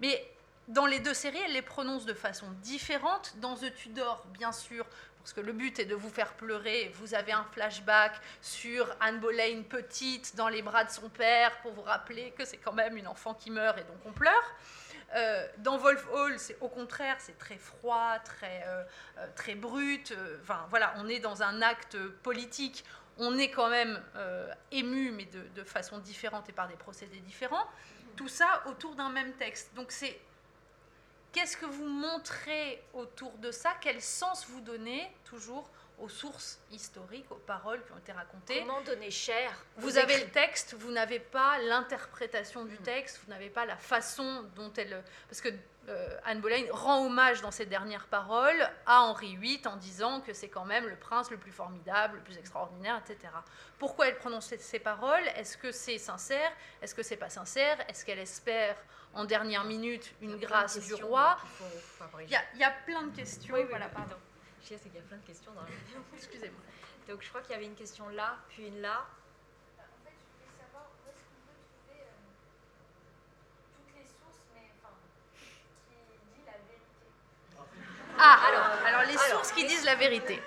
Mais dans les deux séries, elle les prononce de façon différente. Dans The Tudor, bien sûr, parce que le but est de vous faire pleurer. Vous avez un flashback sur Anne Boleyn petite dans les bras de son père pour vous rappeler que c'est quand même une enfant qui meurt et donc on pleure. Euh, dans Wolf Hall, c'est au contraire, c'est très froid, très, euh, euh, très brut. Enfin, voilà, on est dans un acte politique. On est quand même ému, mais de, de, façon différente et par des procédés différents. Tout ça autour d'un même texte. Donc c'est Qu'est-ce que vous montrez autour de ça? Quel sens vous donnez toujours aux sources historiques, aux paroles qui ont été racontées? Comment donner cher? Vous avez le texte, vous n'avez pas l'interprétation du mm. texte, vous n'avez pas la façon dont elle... Parce que Anne Boleyn rend hommage dans ses dernières paroles à Henri VIII en disant que c'est quand même le prince le plus formidable, le plus extraordinaire, etc. Pourquoi elle prononce ces paroles? Est-ce que c'est sincère? Est-ce que c'est pas sincère? Est-ce qu'elle espère en dernière minute une grâce du roi? Il y, a, plein de questions. Oui, voilà, pardon. Je sais qu'il y a plein de questions dans la Excusez-moi. Donc je crois qu'il y avait une question là, puis une là. Ah, alors, alors les sources qui disent la vérité.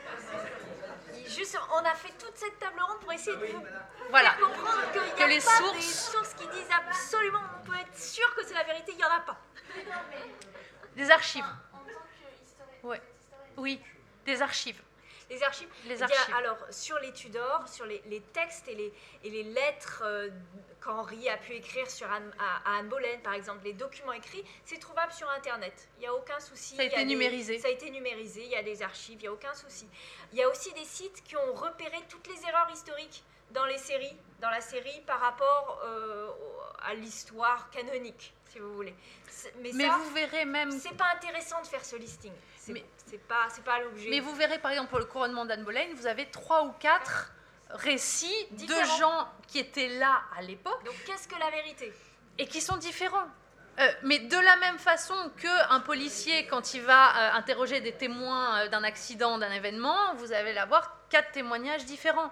Juste, on a fait toute cette table ronde pour essayer de vous voilà. comprendre qu'il n'y a les pas sources... des sources qui disent absolument, on peut être sûr que c'est la vérité, il n'y en a pas. Des archives. Ouais. Oui, des archives. Les archives. Les archives. alors, sur les Tudors, sur les, textes et les, et les lettres euh, qu'Henri a pu écrire sur Anne, à, Anne Boleyn, par exemple, les documents écrits, c'est trouvable sur Internet. Il n'y a aucun souci. Ça a été numérisé. ça a été numérisé, il y a des archives, il n'y a aucun souci. Il y a aussi des sites qui ont repéré toutes les erreurs historiques dans les séries, dans la série par rapport euh, à l'histoire canonique, si vous voulez. Mais, vous verrez même. C'est pas intéressant de faire ce listing. C'est pas, pas l'objet. Mais vous verrez par exemple pour le couronnement d'Anne Boleyn, vous avez trois ou quatre récits de gens qui étaient là à l'époque. Donc qu'est-ce que la vérité? Et qui sont différents. Euh, mais de la même façon qu'un policier, quand il va euh, interroger des témoins euh, d'un accident, d'un événement, vous allez avoir quatre témoignages différents.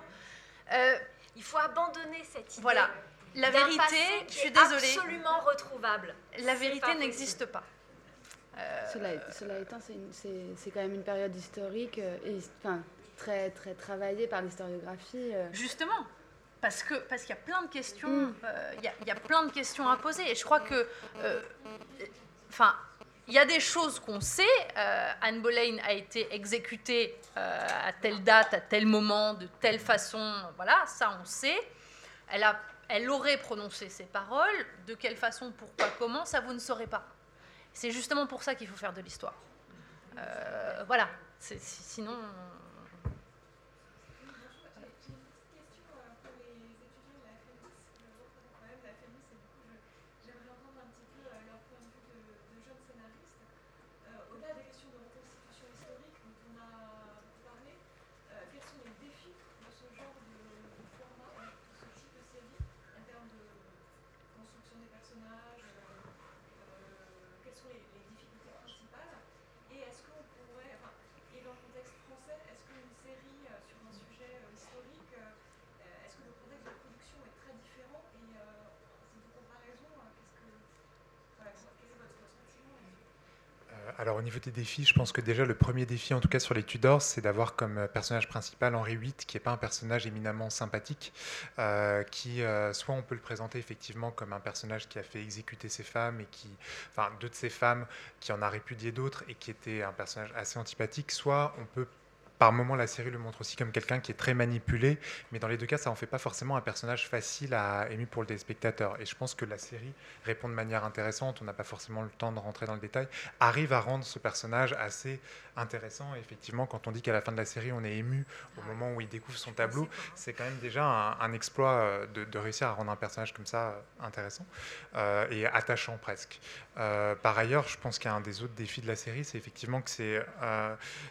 il faut abandonner cette idée. Voilà. La vérité, je suis désolée. absolument retrouvable. La vérité n'existe pas. Cela, cela, étant, c'est quand même une période historique et enfin, très, très travaillée par l'historiographie. Justement, parce que parce qu'il y a plein de questions, mm. euh, il y, a plein de questions à poser. Et je crois que, euh, enfin, il y a des choses qu'on sait. Euh, Anne Boleyn a été exécutée à telle date, à tel moment, de telle façon. Voilà, ça on sait. Elle a, elle aurait prononcé ces paroles. De quelle façon, pourquoi, comment, ça vous ne saurez pas. C'est justement pour ça qu'il faut faire de l'histoire. Euh, voilà. Sinon. Oui, bonjour. J'ai une petite question pour les étudiants de la FMIS, quand même la FMIS, et du coup j'aimerais entendre un petit peu leur point de vue de jeunes scénaristes. Au-delà des questions de reconstitution historique dont on a parlé, quels sont les défis de ce genre de format, de ce type de série, en termes de construction des personnages? this. Alors au niveau des défis, je pense que déjà le premier défi, en tout cas sur les Tudors, c'est d'avoir comme personnage principal Henri VIII, qui n'est pas un personnage éminemment sympathique, qui soit on peut le présenter effectivement comme un personnage qui a fait exécuter ses femmes et qui, enfin deux de ses femmes, qui en a répudié d'autres et qui était un personnage assez antipathique, soit on peut par moments, la série le montre aussi comme quelqu'un qui est très manipulé, mais dans les deux cas, ça en fait pas forcément un personnage facile à aimer pour le téléspectateur. Et je pense que la série répond de manière intéressante, on n'a pas forcément le temps de rentrer dans le détail, arrive à rendre ce personnage assez intéressant. Et effectivement, quand on dit qu'à la fin de la série, on est ému au moment où il découvre son tableau, c'est quand même déjà un, exploit euh, de, réussir à rendre un personnage comme ça euh, intéressant euh, et attachant presque. par ailleurs, je pense qu'un des autres défis de la série, c'est effectivement que c'est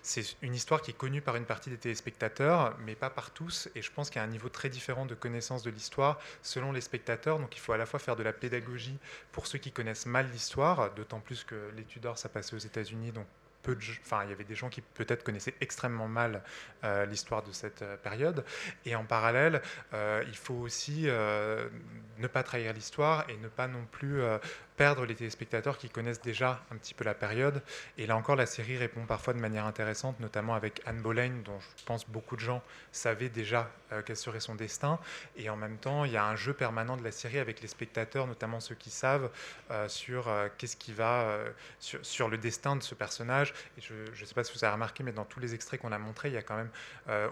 c'est une histoire qui est connue par une partie des téléspectateurs, mais pas par tous. Et je pense qu'il y a un niveau très différent de connaissance de l'histoire selon les spectateurs. Donc il faut à la fois faire de la pédagogie pour ceux qui connaissent mal l'histoire, d'autant plus que l'étude d'or, ça passait aux États-Unis, donc enfin, il y avait des gens qui peut-être connaissaient extrêmement mal euh, l'histoire de cette euh, période. Et en parallèle, euh, il faut aussi ne pas trahir l'histoire et ne pas non plus perdre les téléspectateurs qui connaissent déjà un petit peu la période. Et là encore, la série répond parfois de manière intéressante, notamment avec Anne Boleyn, dont je pense beaucoup de gens savaient déjà euh, quel serait son destin. Et en même temps, il y a un jeu permanent de la série avec les spectateurs, notamment ceux qui savent, euh, sur euh, qu'est-ce qui va, sur, sur, le destin de ce personnage. Et je ne sais pas si vous avez remarqué, mais dans tous les extraits qu'on a montrés, il y a quand même,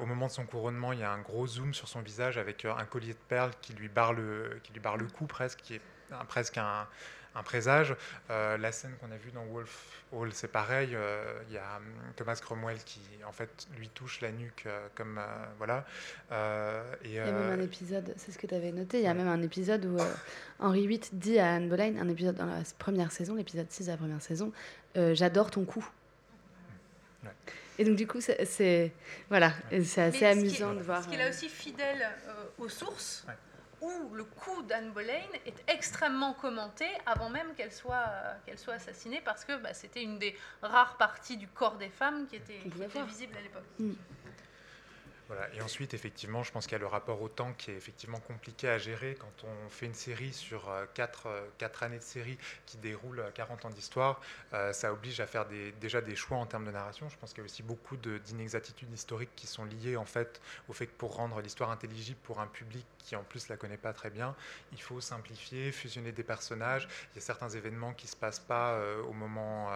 au moment de son couronnement, il y a un gros zoom sur son visage avec un collier de perles qui lui barre le, qui lui barre le cou presque, qui est presque un un présage. Euh, la scène qu'on a vue dans Wolf Hall, c'est pareil. Euh, il y a hum, Thomas Cromwell qui, en fait, lui touche la nuque euh, comme voilà. Et, il y a même un épisode, c'est ce que tu avais noté. Il y a même un épisode où Henri VIII dit à Anne Boleyn, un épisode dans la première saison, l'épisode 6 de la première saison, j'adore ton cou. Et donc du coup, c'est voilà, c'est assez amusant de voir. Ce qu'il a aussi fidèle aux sources où le coup d'Anne Boleyn est extrêmement commenté avant même qu'elle soit, qu'elle soit assassinée, parce que bah, c'était une des rares parties du corps des femmes qui était, visible à l'époque. Et ensuite, effectivement, je pense qu'il y a le rapport au temps qui est effectivement compliqué à gérer quand on fait une série sur 4, euh, euh, années de série qui déroule 40 ans d'histoire. Euh, ça oblige à faire déjà des choix en termes de narration. Je pense qu'il y a aussi beaucoup d'inexactitudes historiques qui sont liées en fait au fait que pour rendre l'histoire intelligible pour un public qui en plus la connaît pas très bien, il faut simplifier, fusionner des personnages. Il y a certains événements qui se passent pas au, moment,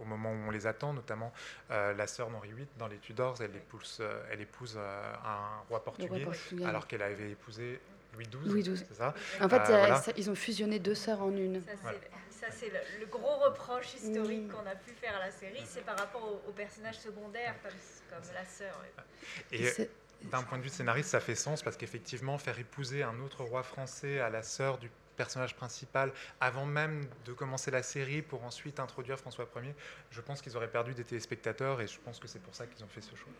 au moment où on les attend, notamment la sœur d'Henri VIII dans les Tudors, elle épouse, elle épouse euh, un roi portugais, alors qu'elle avait épousé Louis XII. Louis XII. Ça? En fait, euh, ils ont fusionné deux sœurs en une. Ça, c'est le, gros reproche historique qu'on a pu faire à la série, c'est par rapport aux, personnages secondaires, comme, comme la sœur. Et, d'un point de vue scénariste, ça fait sens parce qu'effectivement, faire épouser un autre roi français à la sœur du personnage principal avant même de commencer la série pour ensuite introduire François Ier, je pense qu'ils auraient perdu des téléspectateurs et je pense que c'est pour ça qu'ils ont fait ce choix.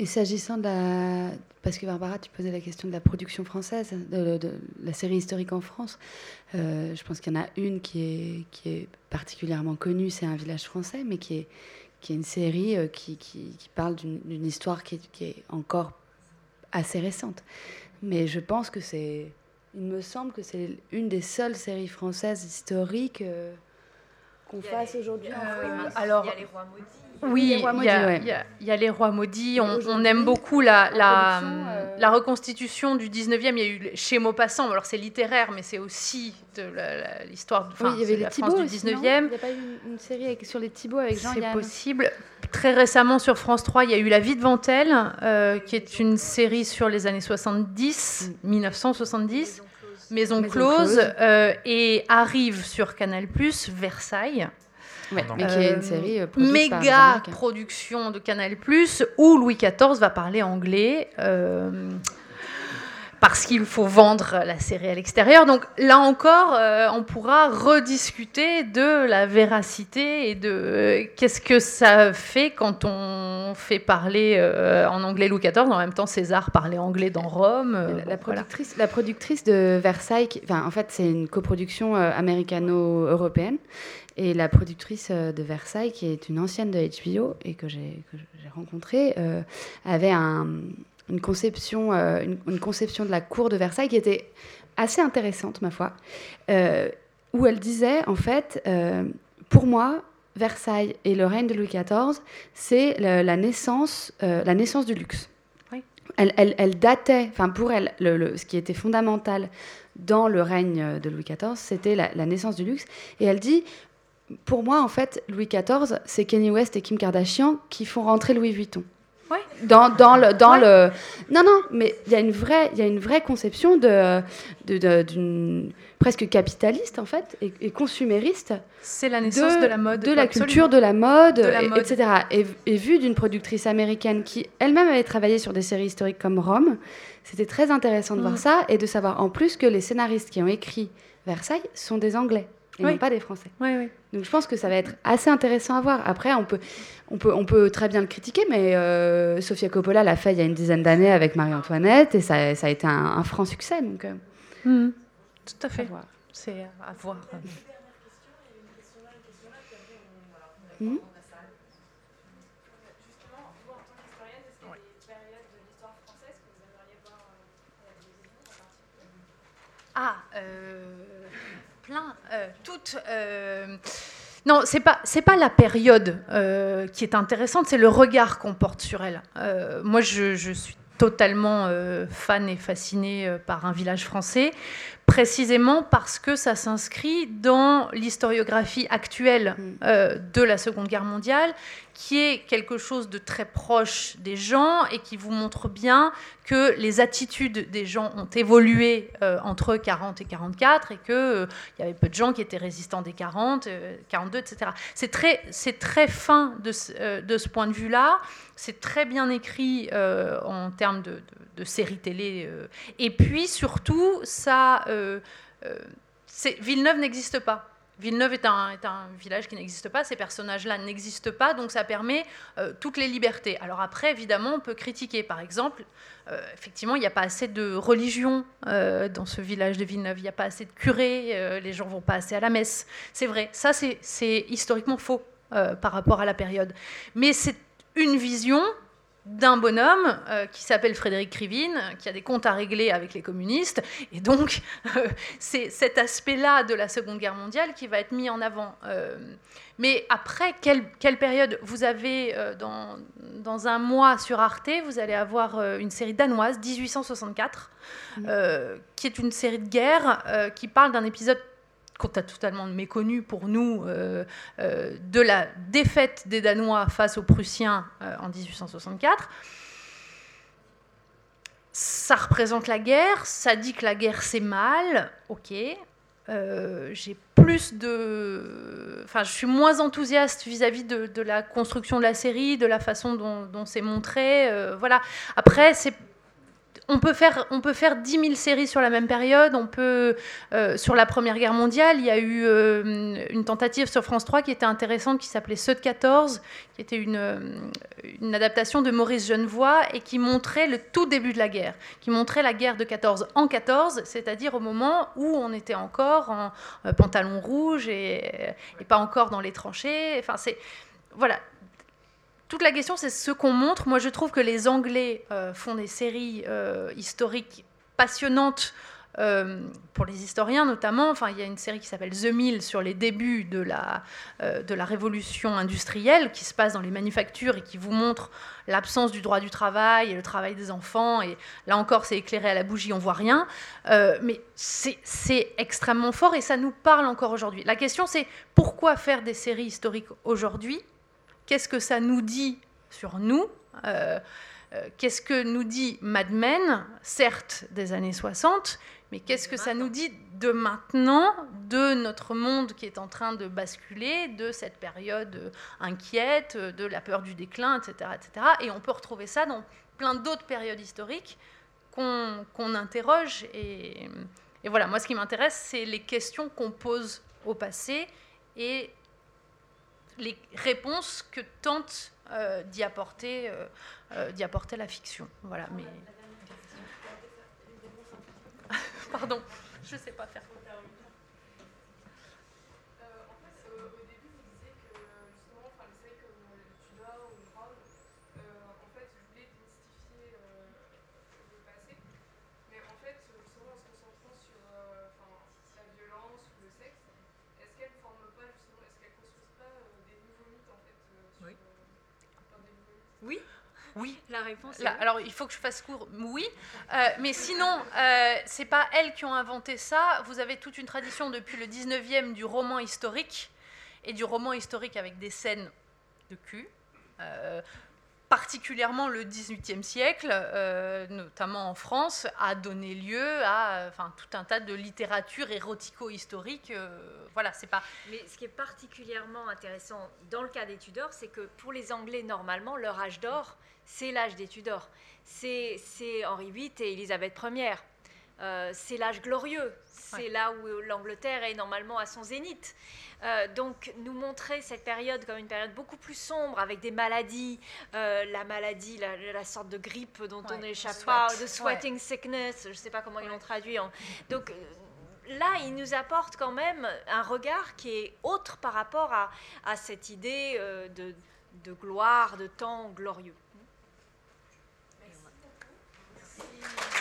Et s'agissant de la... Parce que Barbara, tu posais la question de la production française, de, la série historique en France. Euh, je pense qu'il y en a une qui est, qui est particulièrement connue, c'est Un village français, mais qui est, qui est une série euh, qui, qui, parle d'une histoire qui est, qui est, encore assez récente. Mais je pense que c'est... Il me semble que c'est une des seules séries françaises historiques euh, qu'on fasse aujourd'hui. alors, il y a les rois maudits. Oui, il y, a les rois maudits. On, aime beaucoup la, la, euh, la, reconstitution du 19e. Il y a eu chez Maupassant, alors c'est littéraire, mais c'est aussi de l'histoire oui, il y avait les Thibault du 19e. Il n'y a pas eu une, série sur les Thibauts avec Jean C'est possible. Très récemment, sur France 3, il y a eu La vie de Ventel, euh, qui est une série sur les années 70, 1970. Maison, close, euh, et arrive sur Canal+, Versailles, mais qui est une série euh, méga production de Canal+, où Louis XIV va parler anglais. Euh, parce qu'il faut vendre la série à l'extérieur. Donc là encore, euh, on pourra rediscuter de la véracité et de qu'est-ce que ça fait quand on fait parler en anglais Louis XIV, en même temps César parlait anglais dans Rome. la, productrice, la, productrice, de Versailles, enfin, en fait c'est une coproduction américano-européenne, et la productrice euh, de Versailles, qui est une ancienne de HBO et que j'ai rencontrée, euh, avait une, conception, euh, une, conception de la cour de Versailles qui était assez intéressante, ma foi, où elle disait, en fait, pour moi, Versailles et le règne de Louis XIV, c'est la, naissance, la naissance du luxe. Elle, elle, datait, enfin pour elle, le, ce qui était fondamental dans le règne de Louis XIV, c'était la, naissance du luxe. Et elle dit, pour moi, en fait, Louis XIV, c'est Kenny West et Kim Kardashian qui font rentrer Louis Vuitton. Dans, dans, le, dans le... Non, non, mais il y, a une vraie, y a une vraie conception de, d'une presque capitaliste, en fait, et, consumériste. C'est la naissance de, la mode. De la culture, de la mode, etc. Et, et vue d'une productrice américaine qui elle-même avait travaillé sur des séries historiques comme Rome, c'était très intéressant de voir mm. ça et de savoir en plus que les scénaristes qui ont écrit Versailles sont des Anglais et non pas des Français. Donc je pense que ça va être assez intéressant à voir. Après, on peut, on peut, on peut très bien le critiquer, mais euh, Sofia Coppola l'a fait il y a une dizaine d'années avec Marie-Antoinette et ça, ça, a été un, franc succès. Donc, euh, mm. Tout à fait. C'est à voir. Hmm Ah, euh, plein, euh, toutes. Euh, non, c'est pas c'est pas la période qui est intéressante, c'est le regard qu'on porte sur elle. moi, je, je, suis totalement fan et fascinée par un village français précisément parce que ça s'inscrit dans l'historiographie actuelle mm. euh, de la Seconde Guerre mondiale, qui est quelque chose de très proche des gens et qui vous montre bien que les attitudes des gens ont évolué euh, entre 40 et 44 et qu'il euh, y avait peu de gens qui étaient résistants des 40, 42, etc. C'est très, très fin de, de ce point de vue-là. C'est très bien écrit en termes de de séries télé. Euh. Et puis surtout, ça, euh, euh, Villeneuve n'existe pas. Villeneuve est un, village qui n'existe pas, ces personnages-là n'existent pas, donc ça permet toutes les libertés. Alors après, évidemment, on peut critiquer. Par exemple, effectivement, il n'y a pas assez de religion dans ce village de Villeneuve, il n'y a pas assez de curés, les gens vont pas assez à la messe. C'est vrai, ça c'est historiquement faux par rapport à la période. Mais c'est une vision d'un bonhomme euh, qui s'appelle Frédéric Krivine, qui a des comptes à régler avec les communistes. Et donc, euh, c'est cet aspect-là de la Seconde Guerre mondiale qui va être mis en avant. Euh, mais après, quelle, quelle, période Vous avez, dans, dans, un mois sur Arte, vous allez avoir une série danoise, 1864, mmh. qui est une série de guerre qui parle d'un épisode totalement méconnu pour nous euh, euh, de la défaite des Danois face aux Prussiens euh, en 1864. Ça représente la guerre, ça dit que la guerre c'est mal, ok. j'ai plus de. Enfin, je suis moins enthousiaste vis-à-vis de, la construction de la série, de la façon dont, dont c'est montré. voilà. Après, c'est on peut faire, on peut faire 10 000 séries sur la même période. On peut, euh, sur la Première Guerre mondiale, il y a eu euh, une tentative sur France 3 qui était intéressante, qui s'appelait Ceux de 14, qui était une, euh, une, adaptation de Maurice Genevoix et qui montrait le tout début de la guerre, qui montrait la guerre de 14 en 14, c'est-à-dire au moment où on était encore en pantalon rouge et, et, pas encore dans les tranchées. Enfin, c'est voilà, toute la question, c'est ce qu'on montre. Moi, je trouve que les Anglais euh, font des séries euh, historiques passionnantes euh, pour les historiens notamment. Enfin, il y a une série qui s'appelle The Mill sur les débuts de la, de la révolution industrielle qui se passe dans les manufactures et qui vous montre l'absence du droit du travail et le travail des enfants. Et là encore, c'est éclairé à la bougie, on voit rien. mais c'est extrêmement fort et ça nous parle encore aujourd'hui. La question, c'est pourquoi faire des séries historiques aujourd'hui? Qu'est-ce que ça nous dit sur nous euh, euh, Qu'est-ce que nous dit Mad Men, certes des années 60, mais qu'est-ce que ça nous dit de maintenant, de notre monde qui est en train de basculer, de cette période inquiète, de la peur du déclin, etc. etc. Et on peut retrouver ça dans plein d'autres périodes historiques qu'on interroge. Et, et voilà, moi ce qui m'intéresse, c'est les questions qu'on pose au passé et les réponses que tente euh, d'y apporter, euh, euh, d'y apporter la fiction. Voilà, mais... Pardon, je ne sais pas faire. Oui. Oui. La réponse est Alors, il faut que je fasse court. Oui. Euh, mais sinon, euh, c'est pas elles qui ont inventé ça. Vous avez toute une tradition depuis le 19e du roman historique et du roman historique avec des scènes de cul. Euh, particulièrement le XVIIIe siècle, euh, notamment en France, a donné lieu à enfin, tout un tas de littérature érotico-historique. Euh, voilà, c'est pas. Mais ce qui est particulièrement intéressant dans le cas des Tudors, c'est que pour les Anglais, normalement, leur âge d'or, c'est l'âge des Tudors. C'est Henri VIII et Élisabeth Ier. Euh, c'est l'âge glorieux. C'est là où l'Angleterre est normalement à son zénith. Euh, donc nous montrer cette période comme une période beaucoup plus sombre avec des maladies, euh, la maladie, la, sorte de grippe dont on n'échappe pas, de sweating sickness, je ne sais pas comment ils l'ont traduit. Donc là, il nous apporte quand même un regard qui est autre par rapport à, à cette idée de, de, gloire, de temps glorieux. Thank you.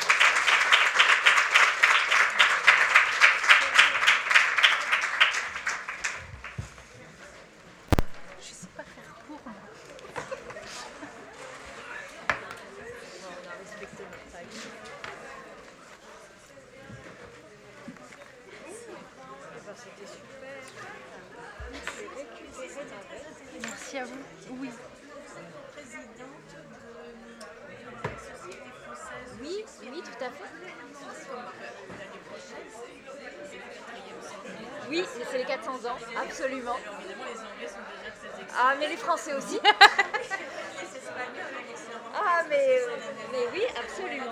Aussi.